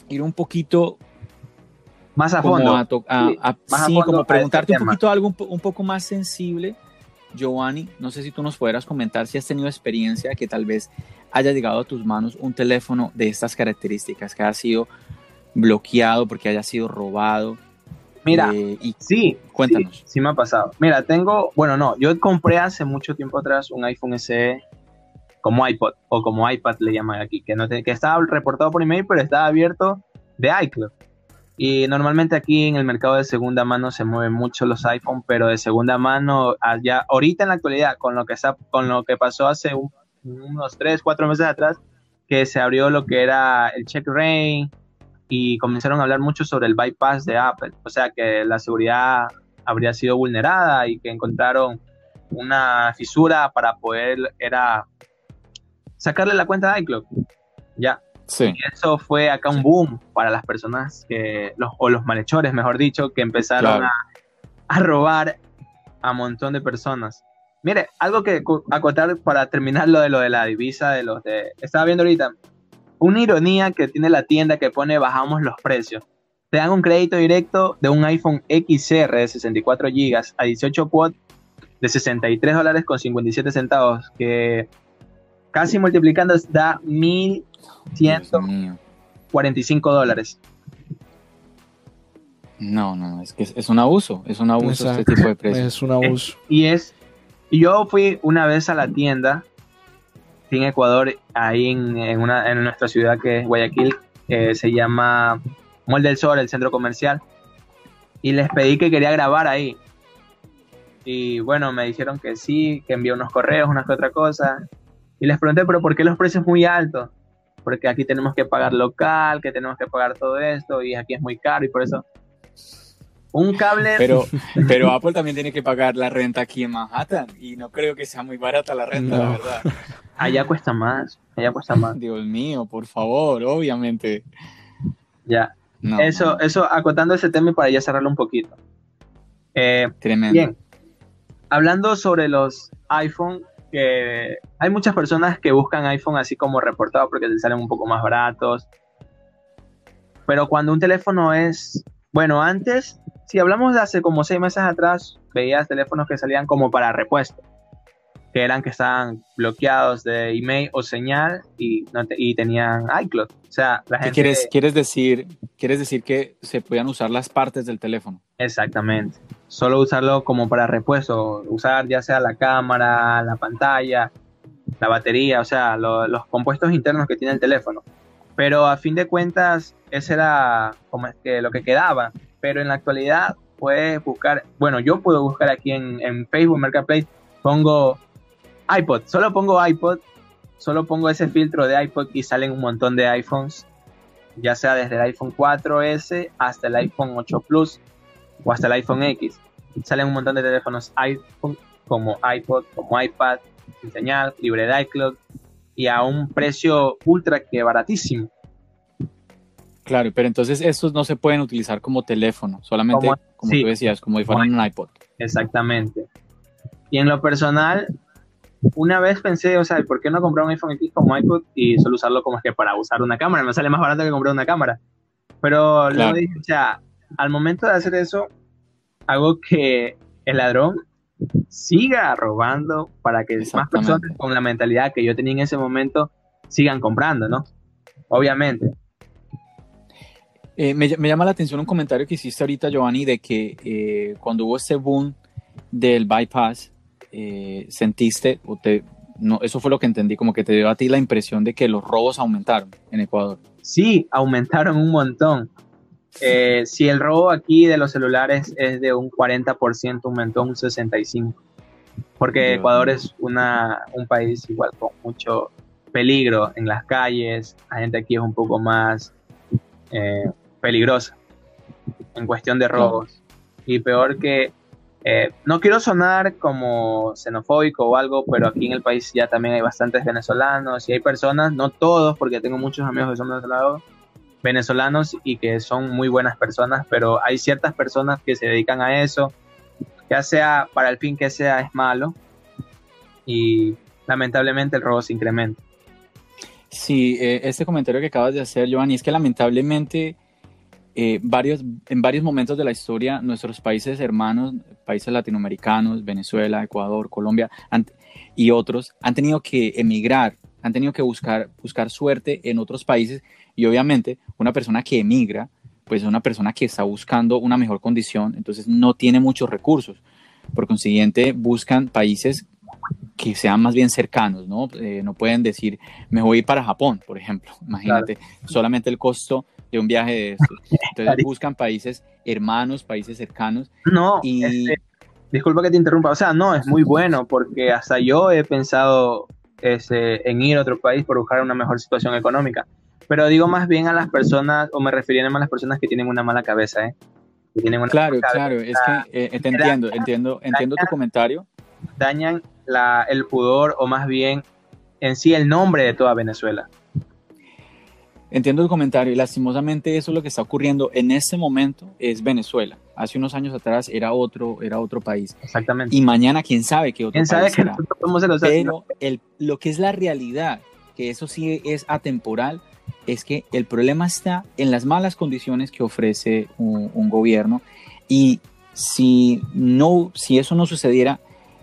[SPEAKER 1] ir un poquito
[SPEAKER 3] más a fondo.
[SPEAKER 1] sí, como preguntarte un poquito algo un, poco más sensible. Giovanni, no sé si tú nos pudieras comentar si has tenido experiencia que tal vez haya llegado a tus manos un teléfono de estas características, que ha sido bloqueado porque haya sido robado.
[SPEAKER 3] Mira, eh, y sí, cuéntanos. Sí, me ha pasado. Mira, tengo, bueno, no, yo compré hace mucho tiempo atrás un iPhone SE como iPod o como iPad le llaman aquí, que, no que estaba reportado por email, pero estaba abierto de iCloud. Y normalmente aquí en el mercado de segunda mano se mueven mucho los iPhone, pero de segunda mano allá, ahorita en la actualidad, con lo que, con lo que pasó hace unos 3, 4 meses atrás, que se abrió lo que era el check rain, y comenzaron a hablar mucho sobre el bypass de Apple, o sea que la seguridad habría sido vulnerada y que encontraron una fisura para poder era sacarle la cuenta de iCloud. Ya. Sí. Y eso fue acá un boom para las personas que los o los malhechores, mejor dicho, que empezaron a, a robar a un montón de personas. Mire, algo que acotar para terminar lo de lo de la divisa de los de estaba viendo ahorita una ironía que tiene la tienda que pone bajamos los precios. Te dan un crédito directo de un iPhone XR de 64 GB a 18 quad de 63 dólares con 57 centavos, que casi multiplicando da 1.145 dólares.
[SPEAKER 1] No, no, es que es, un abuso, es un abuso este tipo de precios.
[SPEAKER 2] Es un abuso.
[SPEAKER 3] y es, yo fui una vez a la tienda en Ecuador, ahí en, una, en nuestra ciudad que es Guayaquil, que se llama Mall del Sol, el centro comercial. Y les pedí que quería grabar ahí. Y bueno, me dijeron que sí, que envió unos correos, unas que otra cosa. Y les pregunté, pero ¿por qué los precios muy altos? Porque aquí tenemos que pagar local, que tenemos que pagar todo esto, y aquí es muy caro, y por eso. Un cable.
[SPEAKER 1] Pero, pero Apple también tiene que pagar la renta aquí en Manhattan y no creo que sea muy barata la renta, la verdad.
[SPEAKER 3] Allá cuesta más, allá cuesta más.
[SPEAKER 1] Dios mío, por favor, obviamente.
[SPEAKER 3] Ya. eso, eso, acotando ese tema y para ya cerrarlo un poquito. Eh, Tremendo. Bien. Hablando sobre los iPhone, hay muchas personas que buscan iPhone así como reportado porque les salen un poco más baratos. Pero cuando un teléfono es, bueno, antes, si hablamos de hace como seis meses atrás, veías teléfonos que salían como para repuesto que eran que estaban bloqueados de email o señal y, y tenían iCloud. O sea, la gente...
[SPEAKER 1] Quieres, quieres, decir, ¿Quieres decir que se podían usar las partes del teléfono?
[SPEAKER 3] Exactamente. Solo usarlo como para repuesto. Usar ya sea la cámara, la pantalla, la batería, o sea, los compuestos internos que tiene el teléfono. Pero a fin de cuentas, ese era como que lo que quedaba. Pero en la actualidad puedes buscar, bueno, yo puedo buscar aquí en, en Facebook Marketplace, pongo iPod, solo pongo iPod, solo pongo ese filtro de iPod y salen un montón de iPhones, ya sea desde el iPhone 4S hasta el iPhone 8 Plus o hasta el iPhone X. Salen un montón de teléfonos iPhone como iPod, como iPad, sin señal, libre de iCloud y a un precio ultra que baratísimo.
[SPEAKER 1] Claro, pero entonces estos no se pueden utilizar como teléfono, solamente como, tú decías, como si fueran un iPod.
[SPEAKER 3] Exactamente. Y en lo personal, una vez pensé, o sea, ¿por qué no comprar un iPhone X como iPod y solo usarlo como es que para usar una cámara? Me sale más barato que comprar una cámara. Pero luego dije, o sea, al momento de hacer eso, hago que el ladrón siga robando para que más personas con la mentalidad que yo tenía en ese momento sigan comprando, ¿no? Obviamente.
[SPEAKER 1] Eh, me, llama la atención un comentario que hiciste ahorita, Giovanni, de que eh, cuando hubo ese boom del bypass, eh, sentiste, o te, no, eso fue lo que entendí, como que te dio a ti la impresión de que los robos aumentaron en Ecuador.
[SPEAKER 3] Sí, aumentaron un montón. Eh, si el robo aquí de los celulares es de un 40%, aumentó un 65%. Porque Ecuador es una, un país igual con mucho peligro en las calles. La gente aquí es un poco más eh, peligrosa en cuestión de robos. Y peor que eh, no quiero sonar como xenofóbico o algo, pero aquí en el país ya también hay bastantes venezolanos y hay personas, no todos, porque tengo muchos amigos que son venezolanos, venezolanos y que son muy buenas personas, pero hay ciertas personas que se dedican a eso, ya sea para el fin que sea, es malo y lamentablemente el robo se incrementa.
[SPEAKER 1] Sí, eh, este comentario que acabas de hacer, Giovanni, es que lamentablemente eh, varios, en varios momentos de la historia, nuestros países hermanos, países latinoamericanos, Venezuela, Ecuador, Colombia y otros, han tenido que emigrar, han tenido que buscar, buscar suerte en otros países y obviamente una persona que emigra, pues es una persona que está buscando una mejor condición, entonces no tiene muchos recursos. Por consiguiente, buscan países que sean más bien cercanos, ¿no? Eh, no pueden decir, me voy para Japón, por ejemplo. Imagínate, solamente el costo de un viaje de estos. Entonces buscan países hermanos, países cercanos.
[SPEAKER 3] No, y... Este, disculpa que te interrumpa, o sea, no, es muy bueno porque hasta yo he pensado ese, en ir a otro país por buscar una mejor situación económica. Pero digo más bien a las personas, o me refiero a las personas que tienen una mala cabeza, ¿eh? Que
[SPEAKER 1] tienen una claro, claro, es que eh, te entiendo, entiendo, entiendo tu comentario.
[SPEAKER 3] Dañan la, el pudor o más bien en sí el nombre de toda Venezuela.
[SPEAKER 1] Entiendo el comentario y lastimosamente eso es lo que está ocurriendo en este momento es Venezuela. Hace unos años atrás era otro, era otro país.
[SPEAKER 3] Exactamente.
[SPEAKER 1] Y mañana quién sabe qué otro ¿Quién país sabe será. Pero el, lo que es la realidad, que eso sí es atemporal, es que el problema está en las malas condiciones que ofrece un, un gobierno y si no, si eso no sucediera,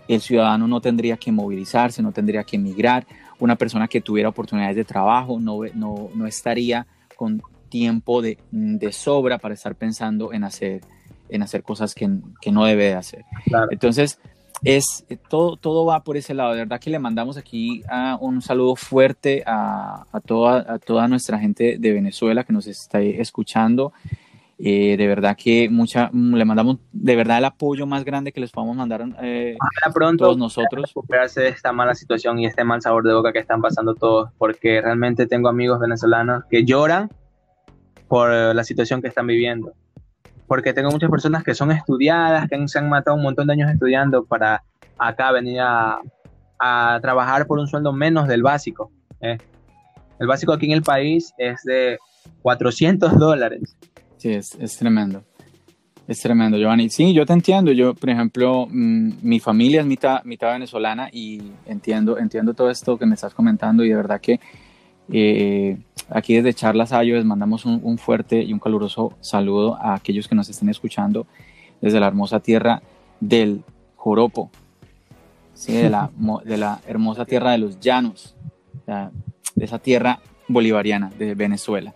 [SPEAKER 1] el ciudadano no tendría que movilizarse, no tendría que emigrar una persona que tuviera oportunidades de trabajo no, no, no estaría con tiempo de, de, sobra para estar pensando en hacer, en hacer cosas que, que no debe de hacer. Entonces, es, todo, todo va por ese lado. De verdad que le mandamos aquí a, un saludo fuerte a, a, toda, a toda nuestra gente de Venezuela que nos está escuchando. Eh, de verdad que mucha, le mandamos de verdad el apoyo más grande que les podamos mandar eh,
[SPEAKER 3] pronto todos nosotros. Recuperarse de esta mala situación y este mal sabor de boca que están pasando todos, porque realmente tengo amigos venezolanos que lloran por la situación que están viviendo. porque tengo muchas personas que son estudiadas, que se han matado un montón de años estudiando para acá venir a, trabajar por un sueldo menos del básico. ¿eh? El básico aquí en el país es de 400 dólares.
[SPEAKER 1] Sí, es, es tremendo. Es tremendo, Giovanni. Sí, yo te entiendo. Yo, por ejemplo, mm, mi familia es mitad, mitad venezolana y entiendo, entiendo todo esto que me estás comentando y de verdad que eh, aquí desde Charlas Ayo les mandamos un, fuerte y un caluroso saludo a aquellos que nos estén escuchando desde la hermosa tierra del Joropo, de, la, de la hermosa tierra de los llanos, de esa tierra bolivariana de Venezuela.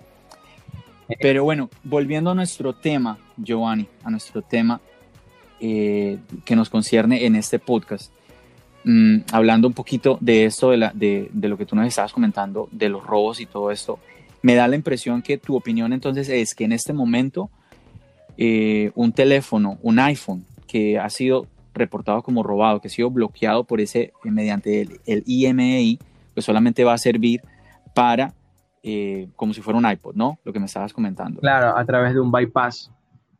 [SPEAKER 1] Pero bueno, volviendo a nuestro tema, Giovanni, a nuestro tema eh, que nos concierne en este podcast, mm, hablando un poquito de esto, de, la, de, de, lo que tú nos estabas comentando, de los robos y todo esto, me da la impresión que tu opinión entonces es que en este momento eh, un teléfono, un iPhone que ha sido reportado como robado, que ha sido bloqueado por ese, mediante el, el IMEI, pues solamente va a servir para eh, como si fuera un iPod, ¿no? Lo que me estabas comentando.
[SPEAKER 3] Claro, a través de un bypass.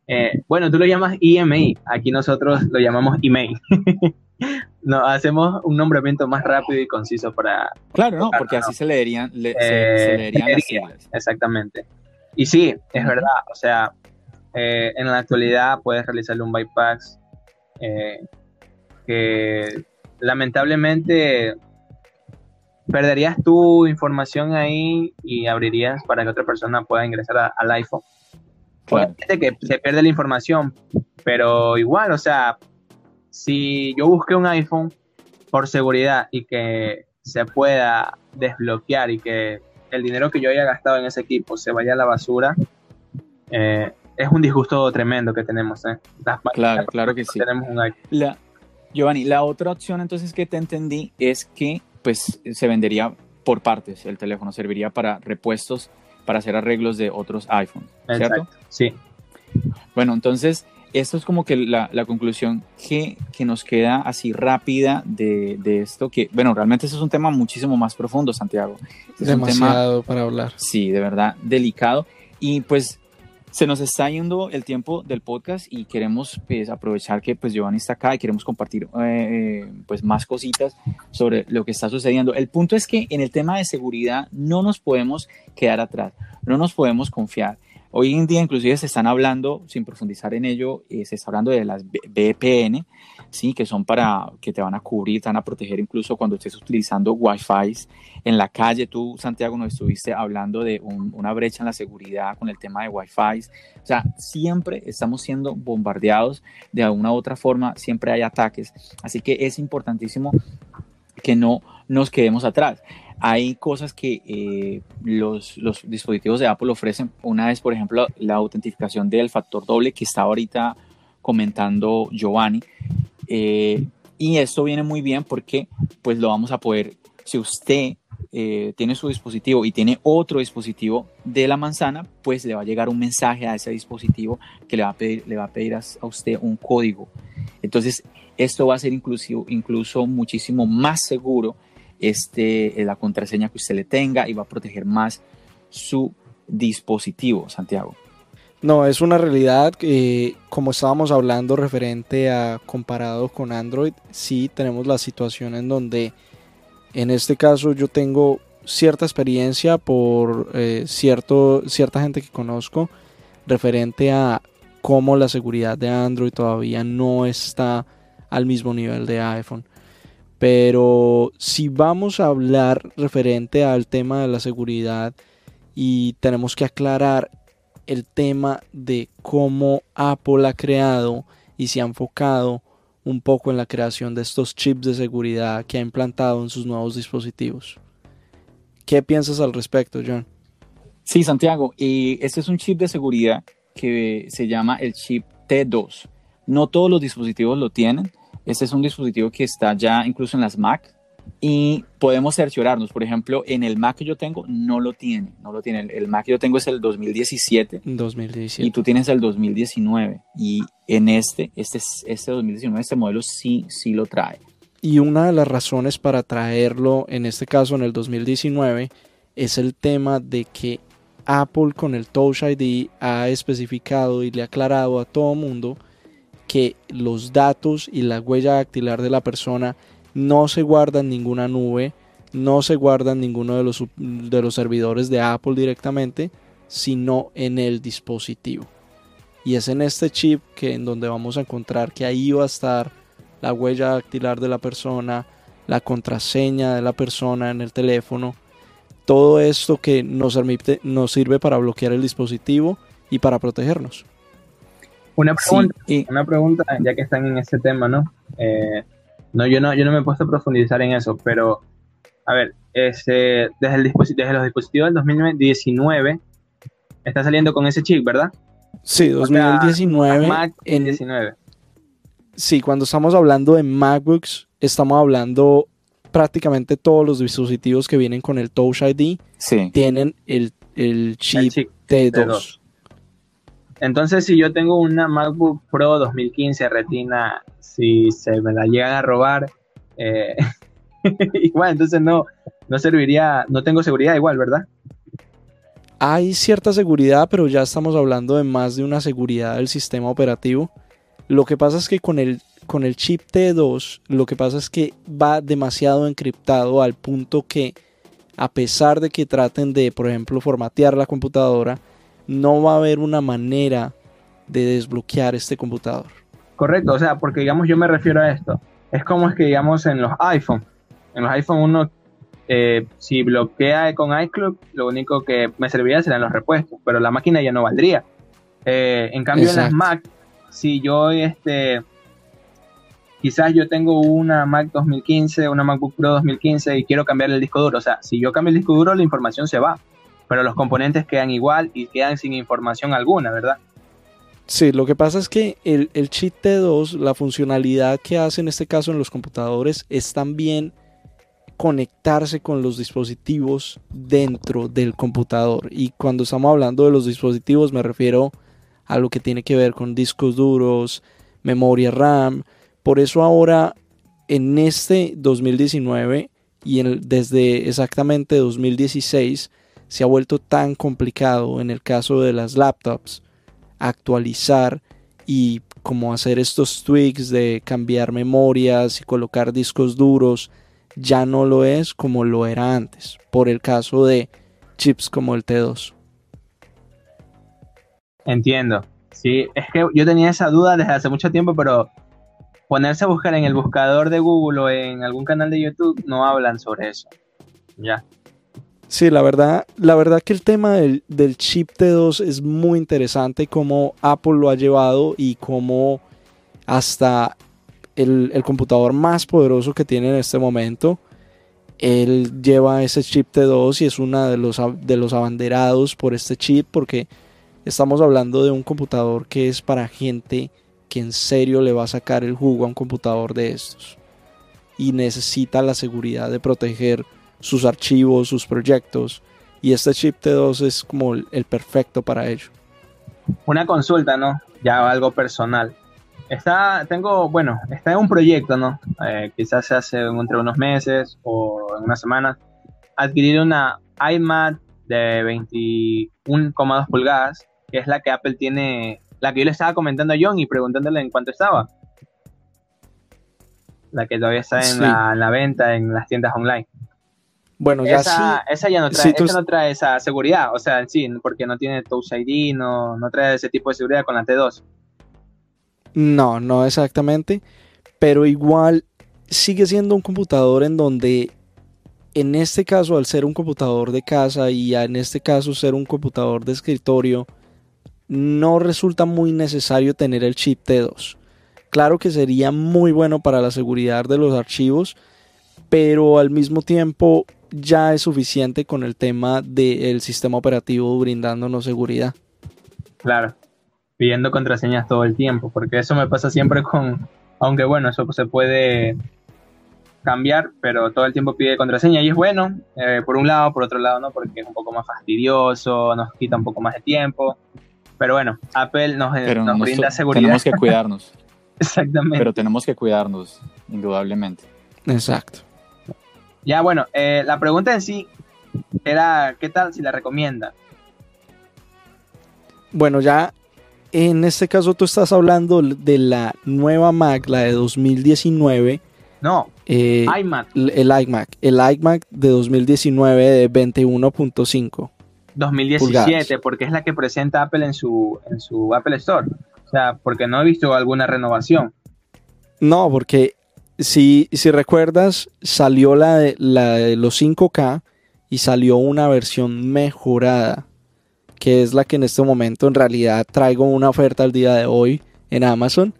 [SPEAKER 3] Eh, bueno, tú lo llamas IMEI, aquí nosotros lo llamamos email. no, hacemos un nombramiento más rápido y conciso para...
[SPEAKER 1] Claro, no, porque así se leerían, eh, las siglas.
[SPEAKER 3] Exactamente. Y sí, es verdad, o sea, en la actualidad puedes realizarle un bypass que lamentablemente perderías tu información ahí y abrirías para que otra persona pueda ingresar al iPhone. Claro. que se pierde la información, pero igual, o sea, si yo busqué un iPhone por seguridad y que se pueda desbloquear y que el dinero que yo haya gastado en ese equipo se vaya a la basura, eh, es un disgusto tremendo que tenemos. ¿eh?
[SPEAKER 1] claro, claro que sí.
[SPEAKER 3] Tenemos un
[SPEAKER 1] La, Giovanni, la otra opción entonces que te entendí es que pues se vendería por partes el teléfono, serviría para repuestos, para hacer arreglos de otros iPhones, ¿cierto?
[SPEAKER 3] sí.
[SPEAKER 1] Bueno, entonces, esto es como que la, conclusión que, que, nos queda así rápida de, de, esto, que, bueno, realmente eso es un tema muchísimo más profundo, Santiago.
[SPEAKER 2] Es Demasiado para hablar.
[SPEAKER 1] Sí, de verdad, delicado. Y pues se nos está yendo el tiempo del podcast y queremos pues, aprovechar que pues Giovanni está acá y queremos compartir eh, eh, pues más cositas sobre lo que está sucediendo. El punto es que en el tema de seguridad no nos podemos quedar atrás, no nos podemos confiar. Hoy en día inclusive se están hablando, sin profundizar en ello, eh, se está hablando de las VPN, ¿sí? que son para que te van a cubrir, te van a proteger incluso cuando estés utilizando Wi-Fi en la calle. Tú, Santiago, nos estuviste hablando de una brecha en la seguridad con el tema de Wi-Fi. O sea, siempre estamos siendo bombardeados de alguna u otra forma, siempre hay ataques. Así que es importantísimo que no nos quedemos atrás hay cosas que eh, los, dispositivos de Apple ofrecen. Una es, por ejemplo, la autentificación del factor doble que está ahorita comentando Giovanni. Eh, y esto viene muy bien porque pues lo vamos a poder, si usted eh, tiene su dispositivo y tiene otro dispositivo de la manzana, pues le va a llegar un mensaje a ese dispositivo que le va a pedir, le va a, pedir a, usted un código. Entonces, esto va a ser incluso, incluso muchísimo más seguro este, eh, la contraseña que usted le tenga y va a proteger más su dispositivo, Santiago.
[SPEAKER 2] No, es una realidad que, como estábamos hablando referente a comparado con Android, sí tenemos la situación en donde, en este caso, yo tengo cierta experiencia por eh, cierto, cierta gente que conozco referente a cómo la seguridad de Android todavía no está al mismo nivel de iPhone. Pero si vamos a hablar referente al tema de la seguridad y tenemos que aclarar el tema de cómo Apple ha creado y se ha enfocado un poco en la creación de estos chips de seguridad que ha implantado en sus nuevos dispositivos. ¿Qué piensas al respecto, John?
[SPEAKER 1] Sí, Santiago, y este es un chip de seguridad que se llama el chip T2. No todos los dispositivos lo tienen, este es un dispositivo que está ya incluso en las Mac y podemos cerciorarnos. Por ejemplo, en el Mac que yo tengo no lo tiene, no lo tiene. El, Mac que yo tengo es el 2017,
[SPEAKER 2] 2017
[SPEAKER 1] y tú tienes el 2019 y en este, este, este 2019, este modelo sí, sí lo trae.
[SPEAKER 2] Y una de las razones para traerlo, en este caso en el 2019, es el tema de que Apple con el Touch ID ha especificado y le ha aclarado a todo mundo que los datos y la huella dactilar de la persona no se guardan en ninguna nube, no se guardan en ninguno de los, de los servidores de Apple directamente, sino en el dispositivo. Y es en este chip que en donde vamos a encontrar que ahí va a estar la huella dactilar de la persona, la contraseña de la persona en el teléfono, todo esto que nos, nos sirve para bloquear el dispositivo y para protegernos.
[SPEAKER 3] Una pregunta, una pregunta, ya que están en ese tema, ¿no? Eh, no, yo no, yo no me he puesto a profundizar en eso, pero a ver, desde, el dispositivo, desde los dispositivos del 2019 está saliendo con ese chip, ¿verdad?
[SPEAKER 2] Sí, 2019.
[SPEAKER 3] Mac en 19.
[SPEAKER 2] Sí, cuando estamos hablando de MacBooks, estamos hablando prácticamente todos los dispositivos que vienen con el Touch ID tienen el, chip, T2.
[SPEAKER 3] Entonces, si yo tengo una MacBook Pro 2015 Retina, si se me la llegan a robar, eh, igual, entonces no, no serviría, no tengo seguridad igual, ¿verdad?
[SPEAKER 2] Hay cierta seguridad, pero ya estamos hablando de más de una seguridad del sistema operativo. Lo que pasa es que con el, con el chip T2, lo que pasa es que va demasiado encriptado al punto que a pesar de que traten de, por ejemplo, formatear la computadora, no va a haber una manera de desbloquear este computador.
[SPEAKER 3] Correcto, o sea, porque digamos yo me refiero a esto. Es como es que digamos en los iPhone. En los iPhone uno, eh, si bloquea con iCloud, lo único que me serviría serían los repuestos, pero la máquina ya no valdría. Eh, en cambio en las Mac si yo este quizás yo tengo una Mac 2015, una MacBook Pro 2015 y quiero cambiar el disco duro, o sea, si yo cambio el disco duro la información se va, pero los componentes quedan igual y quedan sin información alguna, ¿verdad?
[SPEAKER 2] Sí, lo que pasa es que el, el chip T2, la funcionalidad que hace en este caso en los computadores es también conectarse con los dispositivos dentro del computador. Y cuando estamos hablando de los dispositivos me refiero a lo que tiene que ver con discos duros, memoria RAM. Por eso ahora en este 2019 y desde exactamente 2016 se ha vuelto tan complicado en el caso de las laptops actualizar y como hacer estos tweaks de cambiar memorias y colocar discos duros ya no lo es como lo era antes por el caso de chips como el T2.
[SPEAKER 3] Entiendo. Sí, es que yo tenía esa duda desde hace mucho tiempo, pero ponerse a buscar en el buscador de Google o en algún canal de YouTube no hablan sobre eso. Ya.
[SPEAKER 2] Sí, la verdad, la verdad que el tema del, chip T2 es muy interesante cómo Apple lo ha llevado y cómo hasta el, computador más poderoso que tiene en este momento, él lleva ese chip T2 y es uno de los, de los abanderados por este chip porque Estamos hablando de un computador que es para gente que en serio le va a sacar el jugo a un computador de estos. Y necesita la seguridad de proteger sus archivos, sus proyectos. Y este chip T2 es como el perfecto para ello.
[SPEAKER 3] Una consulta, ¿no? Ya algo personal. Está, tengo, bueno, está en un proyecto, ¿no? Eh, quizás se hace entre unos meses o en unas semanas. Adquirir una iMac de 21,2 pulgadas que es la que Apple tiene, la que yo le estaba comentando a John y preguntándole en cuánto estaba. La que todavía está en, la, venta en las tiendas online.
[SPEAKER 2] Bueno, ya
[SPEAKER 3] esa, esa ya no trae, esa no trae esa seguridad, o sea, sí, porque no tiene Touch ID, no, no trae ese tipo de seguridad con la T2.
[SPEAKER 2] No, no exactamente, pero igual sigue siendo un computador en donde en este caso al ser un computador de casa y en este caso ser un computador de escritorio, no resulta muy necesario tener el chip T2. Claro que sería muy bueno para la seguridad de los archivos, pero al mismo tiempo ya es suficiente con el tema del sistema operativo brindándonos seguridad.
[SPEAKER 3] Claro, pidiendo contraseñas todo el tiempo, porque eso me pasa siempre con, aunque bueno, eso se puede cambiar, pero todo el tiempo pide contraseña y es bueno, eh, por un lado, por otro lado no, porque es un poco más fastidioso, nos quita un poco más de tiempo. Pero bueno, Apple nos, brinda seguridad.
[SPEAKER 1] Tenemos que cuidarnos.
[SPEAKER 3] Exactamente.
[SPEAKER 1] Pero tenemos que cuidarnos, indudablemente.
[SPEAKER 2] Exacto.
[SPEAKER 3] Ya, bueno, eh, la pregunta en sí era, ¿qué tal si la recomienda?
[SPEAKER 2] bueno, ya en este caso tú estás hablando de la nueva Mac, la de 2019.
[SPEAKER 3] No,
[SPEAKER 2] eh, iMac. El iMac, el iMac de 2019 de 21.5.
[SPEAKER 3] 2017, porque es la que presenta Apple en su, en su Apple Store. O sea, porque no he visto alguna renovación.
[SPEAKER 2] No, porque si, si recuerdas, salió la de, la de los 5K y salió una versión mejorada, que es la que en este momento en realidad traigo una oferta al día de hoy en Amazon.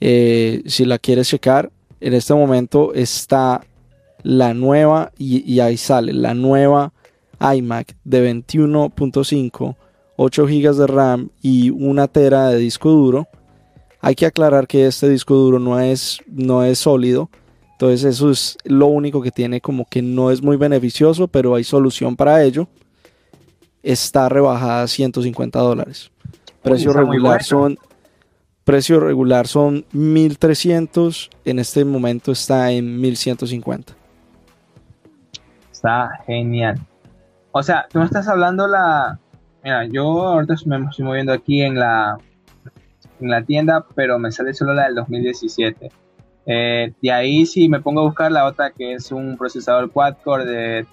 [SPEAKER 2] Eh, si la quieres checar, en este momento está la nueva y, ahí sale la nueva iMac de 21.5, 8 GB de RAM y una tera de disco duro. Hay que aclarar que este disco duro no es, no es sólido, entonces eso es lo único que tiene como que no es muy beneficioso, pero hay solución para ello. Está rebajada a 150 dólares. Precio regular son precio regular son 1300, en este momento está en 1150.
[SPEAKER 3] Está genial. O sea, tú me estás hablando la Mira, yo ahorita me estoy moviendo aquí en la en la tienda, pero me sale solo la del 2017. Eh, de ahí si me pongo a buscar la otra que es un procesador quad-core de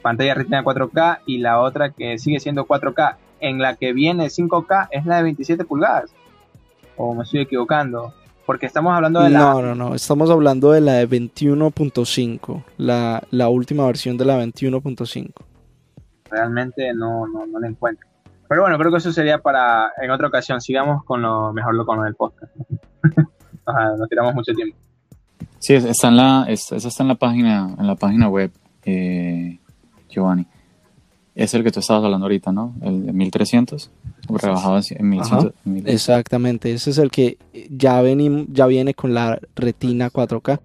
[SPEAKER 3] pantalla retina 4K y la otra que sigue siendo 4K, en la que viene 5K es la de 27 pulgadas o me estoy equivocando? Porque estamos hablando de la...
[SPEAKER 2] No, no, no, estamos hablando de la de 21.5, la, la última versión de la 21.5.
[SPEAKER 3] Realmente no, no, no la encuentro. Pero bueno, creo que eso sería para en otra ocasión. Sigamos con lo mejor lo con lo del podcast. nos tiramos mucho tiempo.
[SPEAKER 1] Sí, está en la, está, está en la página, en la página web, eh, Giovanni. Es el que tú estabas hablando ahorita, ¿no? El de 1300, rebajado en 1100.
[SPEAKER 2] Exactamente, ese es el que ya, ya viene con la retina 4K.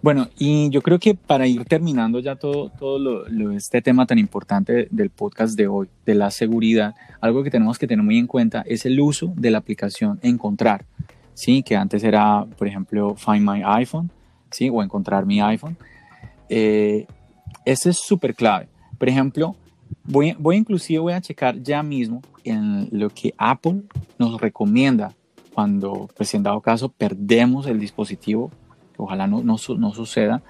[SPEAKER 1] Bueno, y yo creo que para ir terminando ya todo, todo este tema tan importante del podcast de hoy, de la seguridad, algo que tenemos que tener muy en cuenta es el uso de la aplicación Encontrar, ¿sí? Que antes era, por ejemplo, Find My iPhone, ¿sí? O Encontrar mi iPhone. Eh, ese es súper clave por ejemplo, voy, voy inclusive voy a checar ya mismo en lo que Apple nos recomienda cuando, pues en dado caso, perdemos el dispositivo, ojalá no, no, suceda,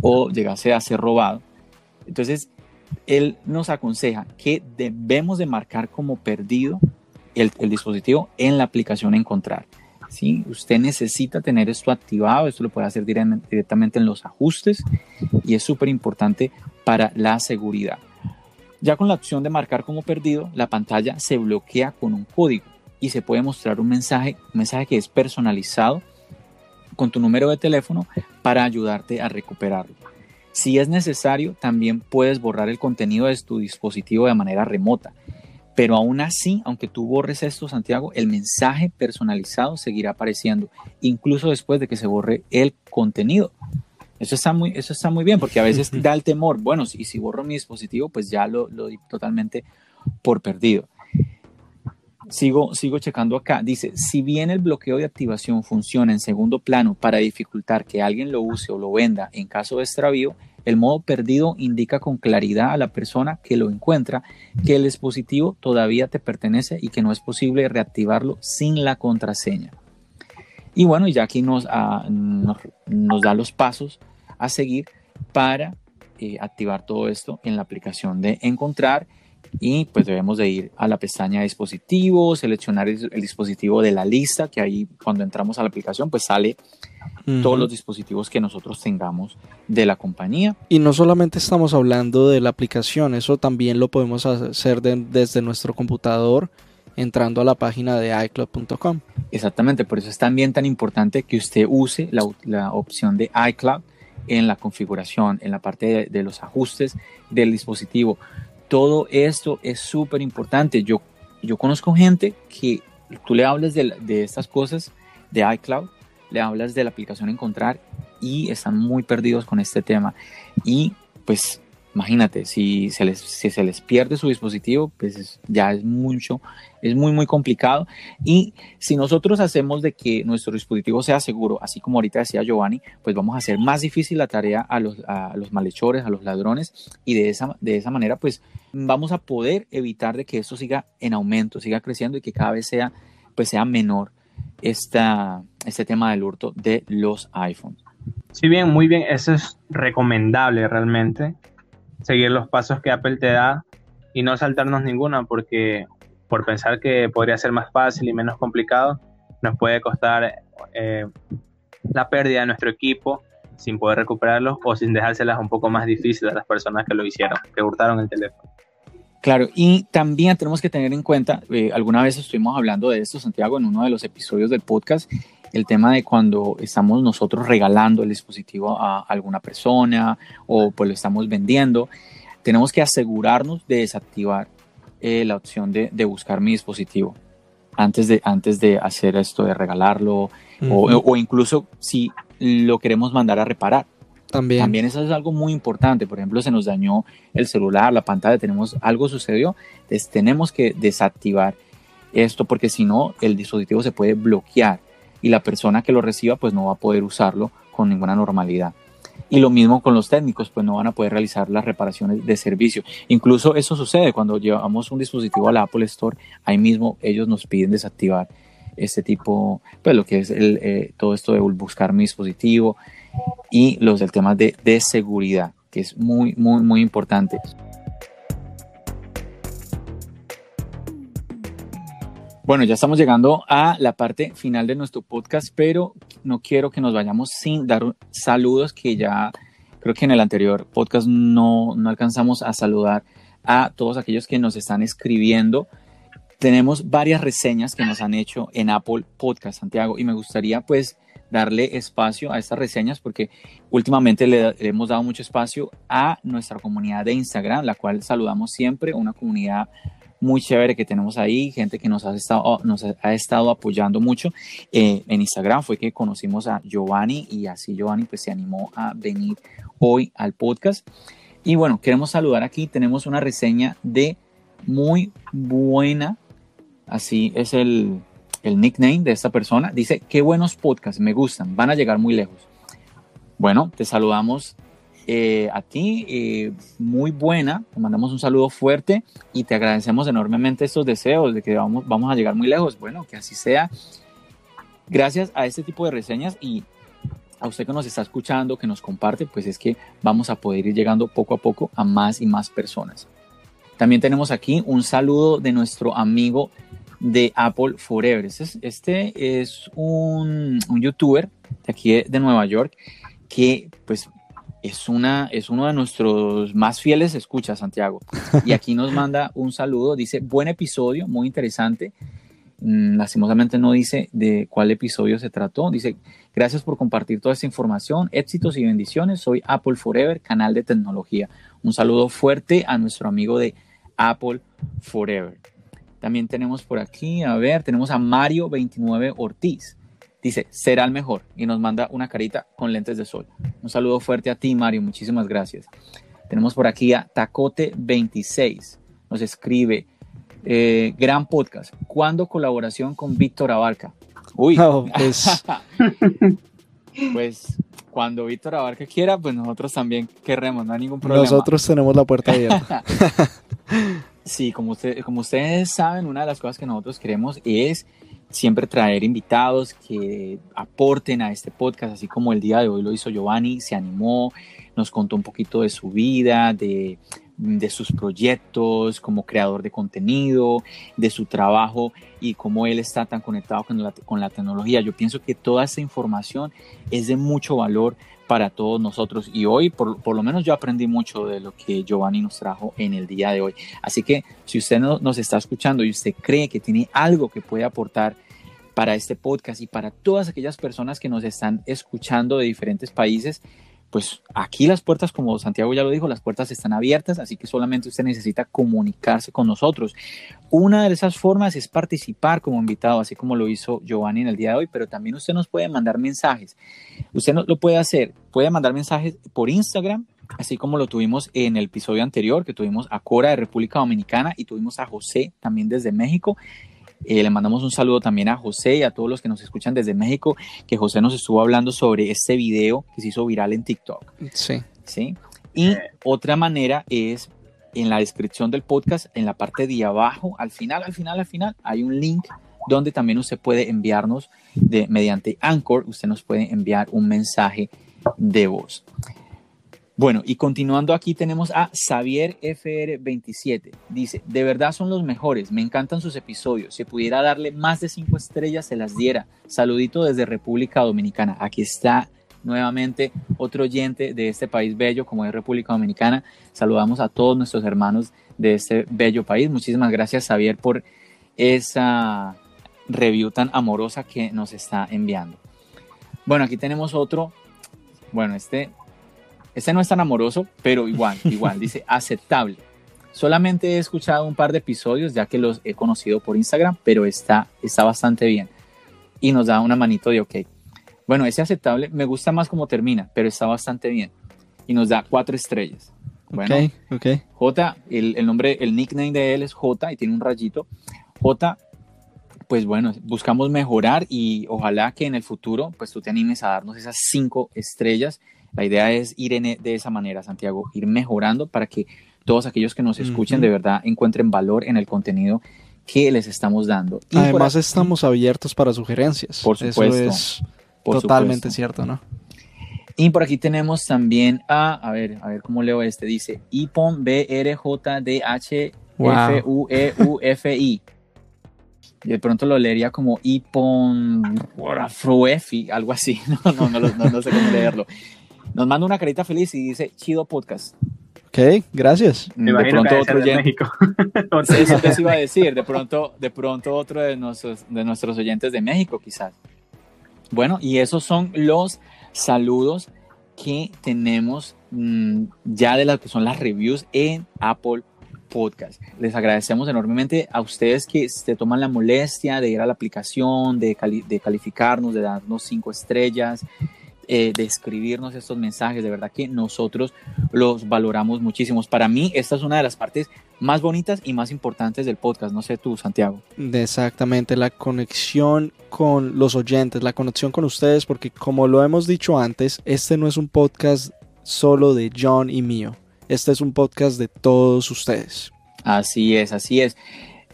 [SPEAKER 1] o llegase a ser robado. Entonces, él nos aconseja que debemos de marcar como perdido el, el dispositivo en la aplicación Encontrar. ¿sí? Usted necesita tener esto activado, esto lo puede hacer directamente en los ajustes y es súper importante para la seguridad. Ya con la opción de marcar como perdido, la pantalla se bloquea con un código y se puede mostrar un mensaje, un mensaje que es personalizado con tu número de teléfono para ayudarte a recuperarlo. Si es necesario, también puedes borrar el contenido de tu dispositivo de manera remota. Pero aún así, aunque tú borres esto, Santiago, el mensaje personalizado seguirá apareciendo, incluso después de que se borre el contenido. Eso está muy, eso está muy bien, porque a veces da el temor, bueno, si, si borro mi dispositivo, pues ya lo, lo doy totalmente por perdido. Sigo, sigo checando acá. Dice, si bien el bloqueo de activación funciona en segundo plano para dificultar que alguien lo use o lo venda en caso de extravío, el modo perdido indica con claridad a la persona que lo encuentra que el dispositivo todavía te pertenece y que no es posible reactivarlo sin la contraseña. Y bueno, ya aquí nos, ah, nos, da los pasos a seguir para eh, activar todo esto en la aplicación de encontrar y pues debemos de ir a la pestaña de dispositivos, seleccionar el, dispositivo de la lista, que ahí cuando entramos a la aplicación pues sale todos los dispositivos que nosotros tengamos de la compañía.
[SPEAKER 2] Y no solamente estamos hablando de la aplicación, eso también lo podemos hacer desde nuestro computador entrando a la página de iCloud.com.
[SPEAKER 1] Exactamente, por eso es también tan importante que usted use la, la opción de iCloud en la configuración, en la parte de, de los ajustes del dispositivo todo esto es súper importante. Yo, yo conozco gente que tú le hablas de, de, estas cosas de iCloud, le hablas de la aplicación Encontrar y están muy perdidos con este tema. Y pues Imagínate, si se les, si se les pierde su dispositivo, pues ya es mucho, es muy, muy complicado. Y si nosotros hacemos de que nuestro dispositivo sea seguro, así como ahorita decía Giovanni, pues vamos a hacer más difícil la tarea a los, malhechores, a los ladrones, y de esa, de esa manera, pues vamos a poder evitar de que esto siga en aumento, siga creciendo y que cada vez sea, pues sea menor esta, este tema del hurto de los iPhones.
[SPEAKER 3] Sí, bien, muy bien, eso es recomendable realmente seguir los pasos que Apple te da y no saltarnos ninguna porque por pensar que podría ser más fácil y menos complicado, nos puede costar eh, la pérdida de nuestro equipo sin poder recuperarlos o sin dejárselas un poco más difíciles a las personas que lo hicieron, que hurtaron el teléfono.
[SPEAKER 1] Claro, y también tenemos que tener en cuenta, eh, alguna vez estuvimos hablando de esto, Santiago, en uno de los episodios del podcast, el tema de cuando estamos nosotros regalando el dispositivo a alguna persona o pues lo estamos vendiendo, tenemos que asegurarnos de desactivar eh, la opción de, buscar mi dispositivo antes de, antes de hacer esto de regalarlo o, incluso si lo queremos mandar a reparar. También. También eso es algo muy importante. Por ejemplo, se nos dañó el celular, la pantalla, tenemos algo sucedió, entonces tenemos que desactivar esto porque si no el dispositivo se puede bloquear y la persona que lo reciba pues no va a poder usarlo con ninguna normalidad. Y lo mismo con los técnicos, pues no van a poder realizar las reparaciones de servicio. Incluso eso sucede cuando llevamos un dispositivo a la Apple Store, ahí mismo ellos nos piden desactivar este tipo, pues lo que es el, eh, todo esto de buscar mi dispositivo y los del tema de, de seguridad, que es muy, muy, muy importante. Bueno, ya estamos llegando a la parte final de nuestro podcast, pero no quiero que nos vayamos sin dar saludos, que ya creo que en el anterior podcast no, no alcanzamos a saludar a todos aquellos que nos están escribiendo. Tenemos varias reseñas que nos han hecho en Apple Podcast, Santiago, y me gustaría pues darle espacio a estas reseñas porque últimamente le, le, hemos dado mucho espacio a nuestra comunidad de Instagram, la cual saludamos siempre, una comunidad muy chévere que tenemos ahí, gente que nos ha estado, nos ha estado apoyando mucho. Eh, en Instagram fue que conocimos a Giovanni y así Giovanni pues se animó a venir hoy al podcast. Y bueno, queremos saludar aquí, tenemos una reseña de muy buena, así es el, el nickname de esta persona. Dice, qué buenos podcasts, me gustan, van a llegar muy lejos. Bueno, te saludamos eh, a ti, eh, muy buena. Te mandamos un saludo fuerte y te agradecemos enormemente estos deseos de que vamos, vamos a llegar muy lejos. Bueno, que así sea. Gracias a este tipo de reseñas y a usted que nos está escuchando, que nos comparte, pues es que vamos a poder ir llegando poco a poco a más y más personas. También tenemos aquí un saludo de nuestro amigo de Apple Forever. Este es, este es un, un, youtuber de aquí de Nueva York que pues es, una, es uno de nuestros más fieles escuchas, Santiago. Y aquí nos manda un saludo, dice, buen episodio, muy interesante. Mm, lastimosamente no dice de cuál episodio se trató. Dice, gracias por compartir toda esta información, éxitos y bendiciones. Soy Apple Forever, canal de tecnología. Un saludo fuerte a nuestro amigo de Apple Forever. También tenemos por aquí, a ver, tenemos a Mario29 Ortiz. Dice, será el mejor. Y nos manda una carita con lentes de sol. Un saludo fuerte a ti, Mario. Muchísimas gracias. Tenemos por aquí a Tacote26. Nos escribe, eh, gran podcast. ¿Cuándo colaboración con Víctor Abarca? Uy. pues... pues cuando Víctor Abarca quiera, pues nosotros también querremos, no hay ningún problema.
[SPEAKER 2] Nosotros tenemos la puerta abierta.
[SPEAKER 1] sí, como, usted, como ustedes saben, una de las cosas que nosotros queremos es siempre traer invitados que aporten a este podcast, así como el día de hoy lo hizo Giovanni, se animó, nos contó un poquito de su vida, de, sus proyectos como creador de contenido, de su trabajo y cómo él está tan conectado con la, con la tecnología. Yo pienso que toda esta información es de mucho valor para todos nosotros. Y hoy, por, por, lo menos yo aprendí mucho de lo que Giovanni nos trajo en el día de hoy. Así que si usted no, nos está escuchando y usted cree que tiene algo que puede aportar para este podcast y para todas aquellas personas que nos están escuchando de diferentes países, pues aquí las puertas, como Santiago ya lo dijo, las puertas están abiertas, así que solamente usted necesita comunicarse con nosotros. Una de esas formas es participar como invitado, así como lo hizo Giovanni en el día de hoy, pero también usted nos puede mandar mensajes. Usted lo puede hacer, puede mandar mensajes por Instagram así como lo tuvimos en el episodio anterior, que tuvimos a Cora de República Dominicana y tuvimos a José también desde México. Eh, le mandamos un saludo también a José y a todos los que nos escuchan desde México, que José nos estuvo hablando sobre este video que se hizo viral en TikTok.
[SPEAKER 2] Sí.
[SPEAKER 1] ¿Sí? Y otra manera es en la descripción del podcast, en la parte de abajo, al final, al final, al final, hay un link donde también usted puede enviarnos de, mediante Anchor, usted nos puede enviar un mensaje de voz. Bueno, y continuando aquí tenemos a Xavier FR27. Dice, de verdad son los mejores, me encantan sus episodios. Si pudiera darle más de cinco estrellas, se las diera. Saludito desde República Dominicana. Aquí está nuevamente otro oyente de este país bello como es República Dominicana. Saludamos a todos nuestros hermanos de este bello país. Muchísimas gracias, Xavier, por esa review tan amorosa que nos está enviando. Bueno, aquí tenemos otro. Bueno, este este no es tan amoroso, pero igual, igual, dice aceptable. Solamente he escuchado un par de episodios ya que los he conocido por Instagram, pero está, está bastante bien. Y nos da una manito de ok. Bueno, ese aceptable me gusta más como termina, pero está bastante bien. Y nos da cuatro estrellas. Bueno,
[SPEAKER 2] okay,
[SPEAKER 1] J, el, el, nombre, el nickname de él es J y tiene un rayito. J, pues bueno, buscamos mejorar y ojalá que en el futuro, pues tú te animes a darnos esas cinco estrellas la idea es ir en, e, de esa manera, Santiago, ir mejorando para que todos aquellos que nos escuchen de verdad encuentren valor en el contenido que les estamos dando.
[SPEAKER 2] Además, estamos abiertos para sugerencias.
[SPEAKER 1] Por supuesto.
[SPEAKER 2] Eso es totalmente cierto, ¿no?
[SPEAKER 1] Y por aquí tenemos también a, a ver, a ver cómo leo este, dice IPON BRJDH F U E U F I. De pronto lo leería como Ipon Fruefi, algo así. No, no, no, no, no sé cómo leerlo. Nos manda una carita feliz y dice chido podcast.
[SPEAKER 2] Ok, gracias.
[SPEAKER 3] Me de pronto otro de México.
[SPEAKER 1] Eso te iba a decir, de pronto, de pronto otro de nuestros, de nuestros oyentes de México quizás. Bueno, y esos son los saludos que tenemos mm, ya de las que son las reviews en Apple Podcast. Les agradecemos enormemente a ustedes que se toman la molestia de ir a la aplicación, de, de calificarnos, de darnos cinco estrellas, eh, de escribirnos estos mensajes. De verdad que nosotros los valoramos muchísimo. Para mí, esta es una de las partes más bonitas y más importantes del podcast. No sé tú, Santiago.
[SPEAKER 2] Exactamente, la conexión con los oyentes, la conexión con ustedes, porque como lo hemos dicho antes, este no es un podcast solo de John y mío. Este es un podcast de todos ustedes.
[SPEAKER 1] Así es, así es.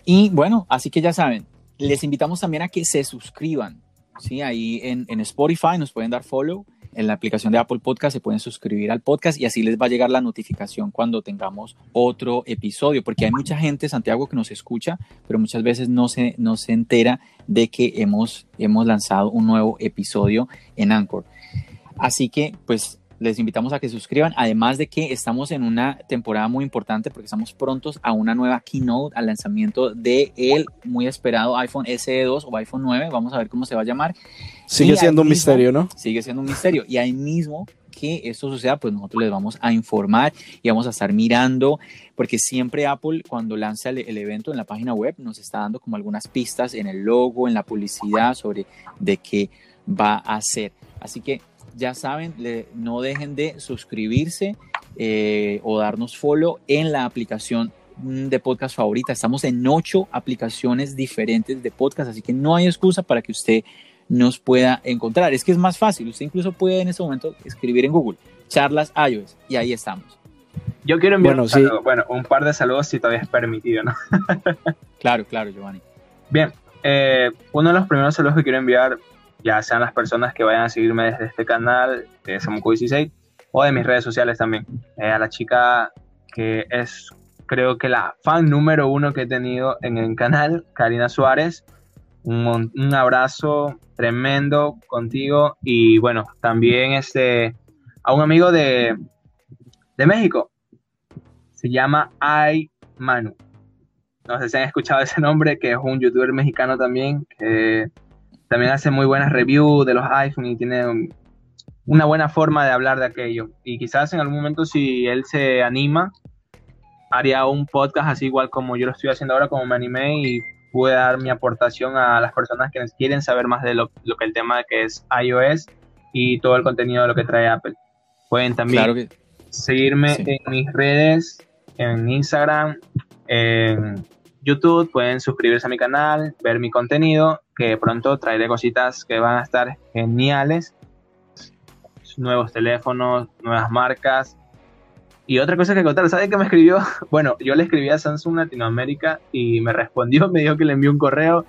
[SPEAKER 1] Y bueno, así que ya saben, les invitamos también a que se suscriban ¿sí? Ahí en, en, Spotify nos pueden dar follow. En la aplicación de Apple Podcast se pueden suscribir al podcast y así les va a llegar la notificación cuando tengamos otro episodio, porque hay mucha gente, Santiago, que nos escucha, pero muchas veces no se, no se entera de que hemos, hemos lanzado un nuevo episodio en Anchor. Así que, pues, les invitamos a que suscriban, además de que estamos en una temporada muy importante porque estamos prontos a una nueva keynote, al lanzamiento de el muy esperado iPhone SE2 o iPhone 9, vamos a ver cómo se va a llamar.
[SPEAKER 2] Sigue siendo un misterio, ¿no?
[SPEAKER 1] Sigue siendo un misterio. Y ahí mismo que esto suceda, pues nosotros les vamos a informar y vamos a estar mirando, porque siempre Apple cuando lanza el, el, evento en la página web nos está dando como algunas pistas en el logo, en la publicidad sobre de qué va a ser. Así que ya saben, no dejen de suscribirse eh, o darnos follow en la aplicación de podcast favorita. Estamos en ocho aplicaciones diferentes de podcast, así que no hay excusa para que usted nos pueda encontrar. Es que es más fácil. Usted incluso puede en este momento escribir en Google charlas iOS y ahí estamos.
[SPEAKER 3] Yo quiero enviar bueno, un, bueno, un par de saludos si todavía es permitido, ¿no?
[SPEAKER 1] claro, claro, Giovanni.
[SPEAKER 3] Bien, eh, uno de los primeros saludos que quiero enviar ya sean las personas que vayan a seguirme desde este canal de Samuco16 o de mis redes sociales también. Eh, a la chica que es creo que la fan número uno que he tenido en el canal, Karina Suárez. Un, un, abrazo tremendo contigo y bueno, también este, a un amigo de, de México. Se llama Ay Manu. No sé si han escuchado ese nombre, que es un youtuber mexicano también, también hace muy buenas reviews de los iPhone y tiene una buena forma de hablar de aquello. Y quizás en algún momento si él se anima, haría un podcast así igual como yo lo estoy haciendo ahora, como me animé y pude dar mi aportación a las personas que quieren saber más de lo, que el tema que es iOS y todo el contenido de lo que trae Apple. Pueden también seguirme en mis redes, en Instagram, en YouTube, pueden suscribirse a mi canal, ver mi contenido, que pronto traeré cositas que van a estar geniales. Nuevos teléfonos, nuevas marcas. Y otra cosa que contar, ¿saben qué me escribió? Bueno, yo le escribí a Samsung Latinoamérica y me respondió, me dijo que le envió un correo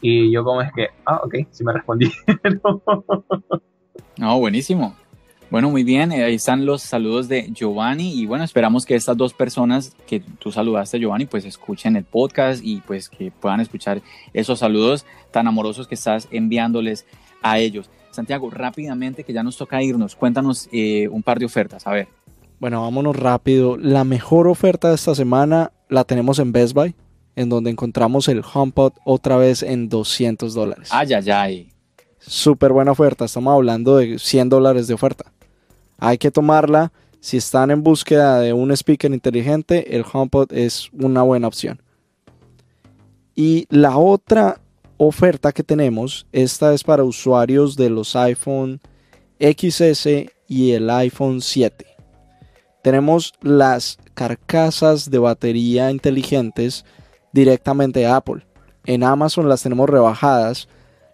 [SPEAKER 3] y yo como es que, ah, ok, sí me respondí.
[SPEAKER 1] no, buenísimo. Bueno, muy bien, ahí están los saludos de Giovanni y bueno, esperamos que estas dos personas que tú saludaste, Giovanni, pues escuchen el podcast y pues que puedan escuchar esos saludos tan amorosos que estás enviándoles a ellos. Santiago, rápidamente que ya nos toca irnos, cuéntanos eh, un par de ofertas, a ver.
[SPEAKER 2] Bueno, vámonos rápido. La mejor oferta de esta semana la tenemos en Best Buy, en donde encontramos el HomePod otra vez en 200 dólares.
[SPEAKER 1] Ay, ay, ay.
[SPEAKER 2] Súper buena oferta, estamos hablando de 100 dólares de oferta hay que tomarla. Si están en búsqueda de un speaker inteligente, el HomePod es una buena opción. Y la otra oferta que tenemos, esta es para usuarios de los iPhone XS y el iPhone 7. Tenemos las carcasas de batería inteligentes directamente de Apple. En Amazon las tenemos rebajadas.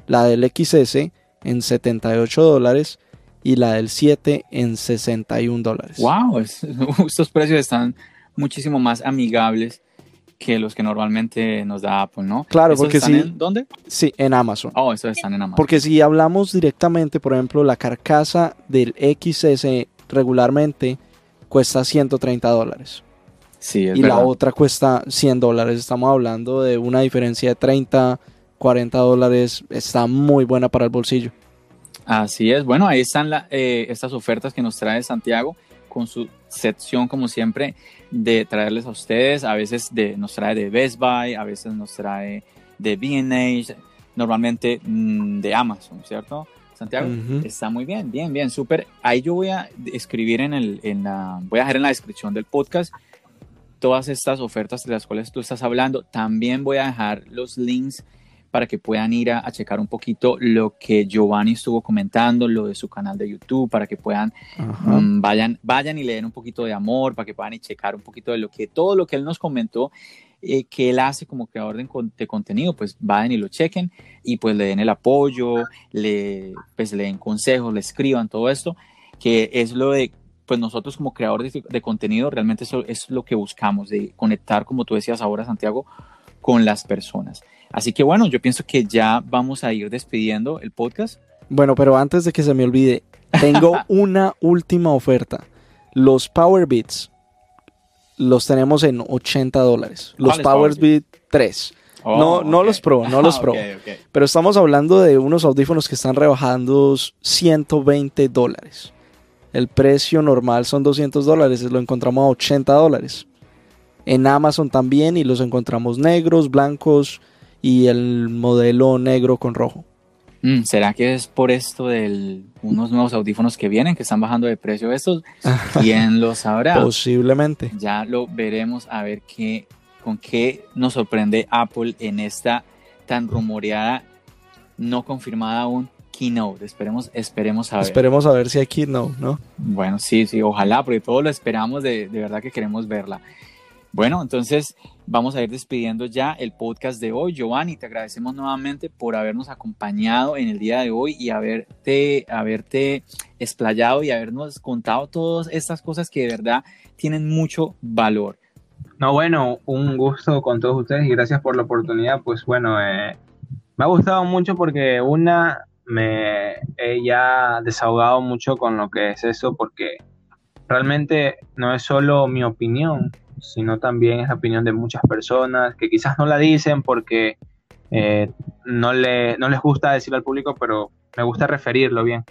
[SPEAKER 2] La del XS en 78 dólares y la del 7 en 61 dólares.
[SPEAKER 1] ¡Wow! estos precios están muchísimo más amigables que los que normalmente nos da Apple, ¿no?
[SPEAKER 2] Claro, porque
[SPEAKER 1] están
[SPEAKER 2] sí.
[SPEAKER 1] En, ¿Dónde?
[SPEAKER 2] Sí, en Amazon.
[SPEAKER 1] Oh, estos están en Amazon.
[SPEAKER 2] Porque si hablamos directamente, por ejemplo, la carcasa del XS regularmente cuesta 130 dólares.
[SPEAKER 1] Sí, es
[SPEAKER 2] y
[SPEAKER 1] verdad.
[SPEAKER 2] la otra cuesta 100 dólares. Estamos hablando de una diferencia de 30, 40 dólares. Está muy buena para el bolsillo.
[SPEAKER 1] Así es. Bueno, ahí están la, eh, estas ofertas que nos trae Santiago con su sección, como siempre, de traerles a ustedes. A veces de, nos trae de Best Buy, a veces nos trae de B&H, normalmente mmm, de Amazon, ¿cierto? Santiago, uh -huh. está muy bien, bien, bien, súper. Ahí yo voy a escribir en, el, en la, voy a dejar en la descripción del podcast todas estas ofertas de las cuales tú estás hablando. También voy a dejar los links para que puedan ir a, a, checar un poquito lo que Giovanni estuvo comentando, lo de su canal de YouTube, para que puedan, um, vayan, vayan y le den un poquito de amor, para que puedan y checar un poquito de lo que, todo lo que él nos comentó, eh, que él hace como creador de, de, contenido, pues vayan y lo chequen y pues le den el apoyo, le, pues le den consejos, le escriban todo esto, que es lo de pues nosotros como creadores de, de, contenido realmente eso es lo que buscamos, de conectar, como tú decías ahora, Santiago, con las personas. Así que bueno, yo pienso que ya vamos a ir despidiendo el podcast.
[SPEAKER 2] Bueno, pero antes de que se me olvide, tengo una última oferta. Los Power Beats los tenemos en 80 dólares. Los Power Beat 3. Oh, no, no los Pro, no los Pro.
[SPEAKER 1] okay, okay.
[SPEAKER 2] Pero estamos hablando de unos audífonos que están rebajando 120 dólares. El precio normal son 200 dólares, lo encontramos a 80 dólares. En Amazon también y los encontramos negros, blancos y el modelo negro con rojo.
[SPEAKER 1] Mm, ¿Será que es por esto de unos nuevos audífonos que vienen, que están bajando de precio estos? ¿Quién lo sabrá?
[SPEAKER 2] Posiblemente.
[SPEAKER 1] Ya lo veremos a ver qué, con qué nos sorprende Apple en esta tan rumoreada, no confirmada aún, keynote. Esperemos, esperemos a ver.
[SPEAKER 2] Esperemos a ver si hay keynote, ¿no?
[SPEAKER 1] Bueno, sí, sí, ojalá, porque todo lo esperamos, de, de verdad que queremos verla. Bueno, entonces vamos a ir despidiendo ya el podcast de hoy. Giovanni, te agradecemos nuevamente por habernos acompañado en el día de hoy y haberte, haberte explayado y habernos contado todas estas cosas que de verdad tienen mucho valor.
[SPEAKER 3] No, bueno, un gusto con todos ustedes y gracias por la oportunidad. Pues bueno, eh, me ha gustado mucho porque una, me he ya desahogado mucho con lo que es eso porque realmente no es solo mi opinión, sino también es la opinión de muchas personas que quizás no la dicen porque eh, no, le, no les gusta decirlo al público, pero me gusta referirlo bien.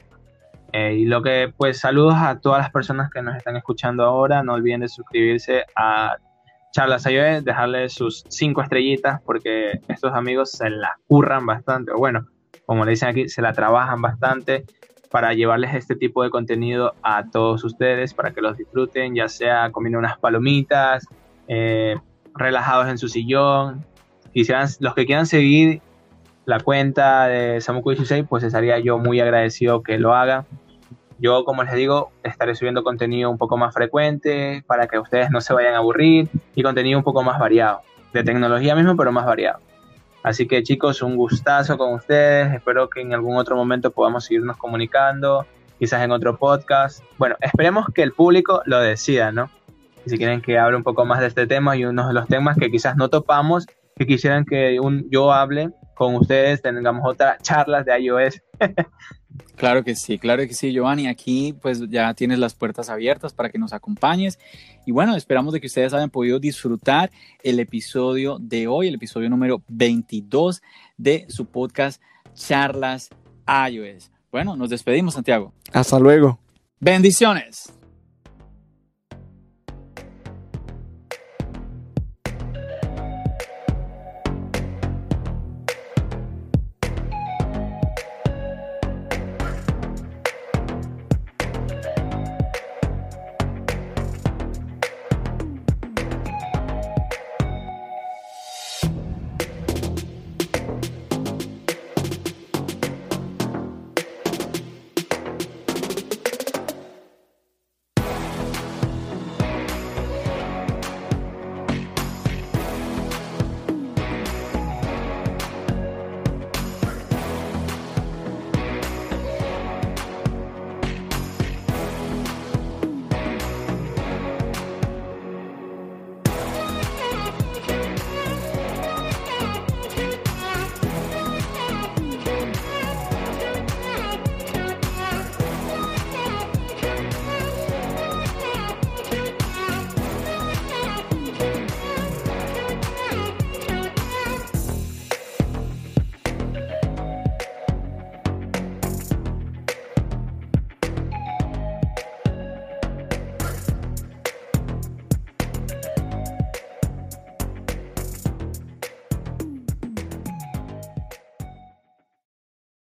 [SPEAKER 3] Eh, y lo que, pues, saludos a todas las personas que nos están escuchando ahora. No olviden de suscribirse a Charlas iOS, dejarle sus cinco estrellitas porque estos amigos se la curran bastante. O bueno, como le dicen aquí, se la trabajan bastante para llevarles este tipo de contenido a todos ustedes, para que los disfruten, ya sea comiendo unas palomitas, eh, relajados en su sillón. Quisieran, los que quieran seguir la cuenta de Samuku16, pues estaría yo muy agradecido que lo hagan. Yo, como les digo, estaré subiendo contenido un poco más frecuente para que ustedes no se vayan a aburrir y contenido un poco más variado, de tecnología mismo, pero más variado. Así que chicos, un gustazo con ustedes. Espero que en algún otro momento podamos seguirnos comunicando, quizás en otro podcast. Bueno, esperemos que el público lo decida, ¿no? si quieren que hable un poco más de este tema y uno de los temas que quizás no topamos, que quisieran que un, yo hable con ustedes, tengamos otras charlas de iOS.
[SPEAKER 1] Claro que sí, claro que sí, Giovanni. Aquí pues ya tienes las puertas abiertas para que nos acompañes. Y bueno, esperamos de que ustedes hayan podido disfrutar el episodio de hoy, el episodio número 22 de su podcast Charlas iOS. Bueno, nos despedimos, Santiago.
[SPEAKER 2] Hasta luego.
[SPEAKER 1] Bendiciones.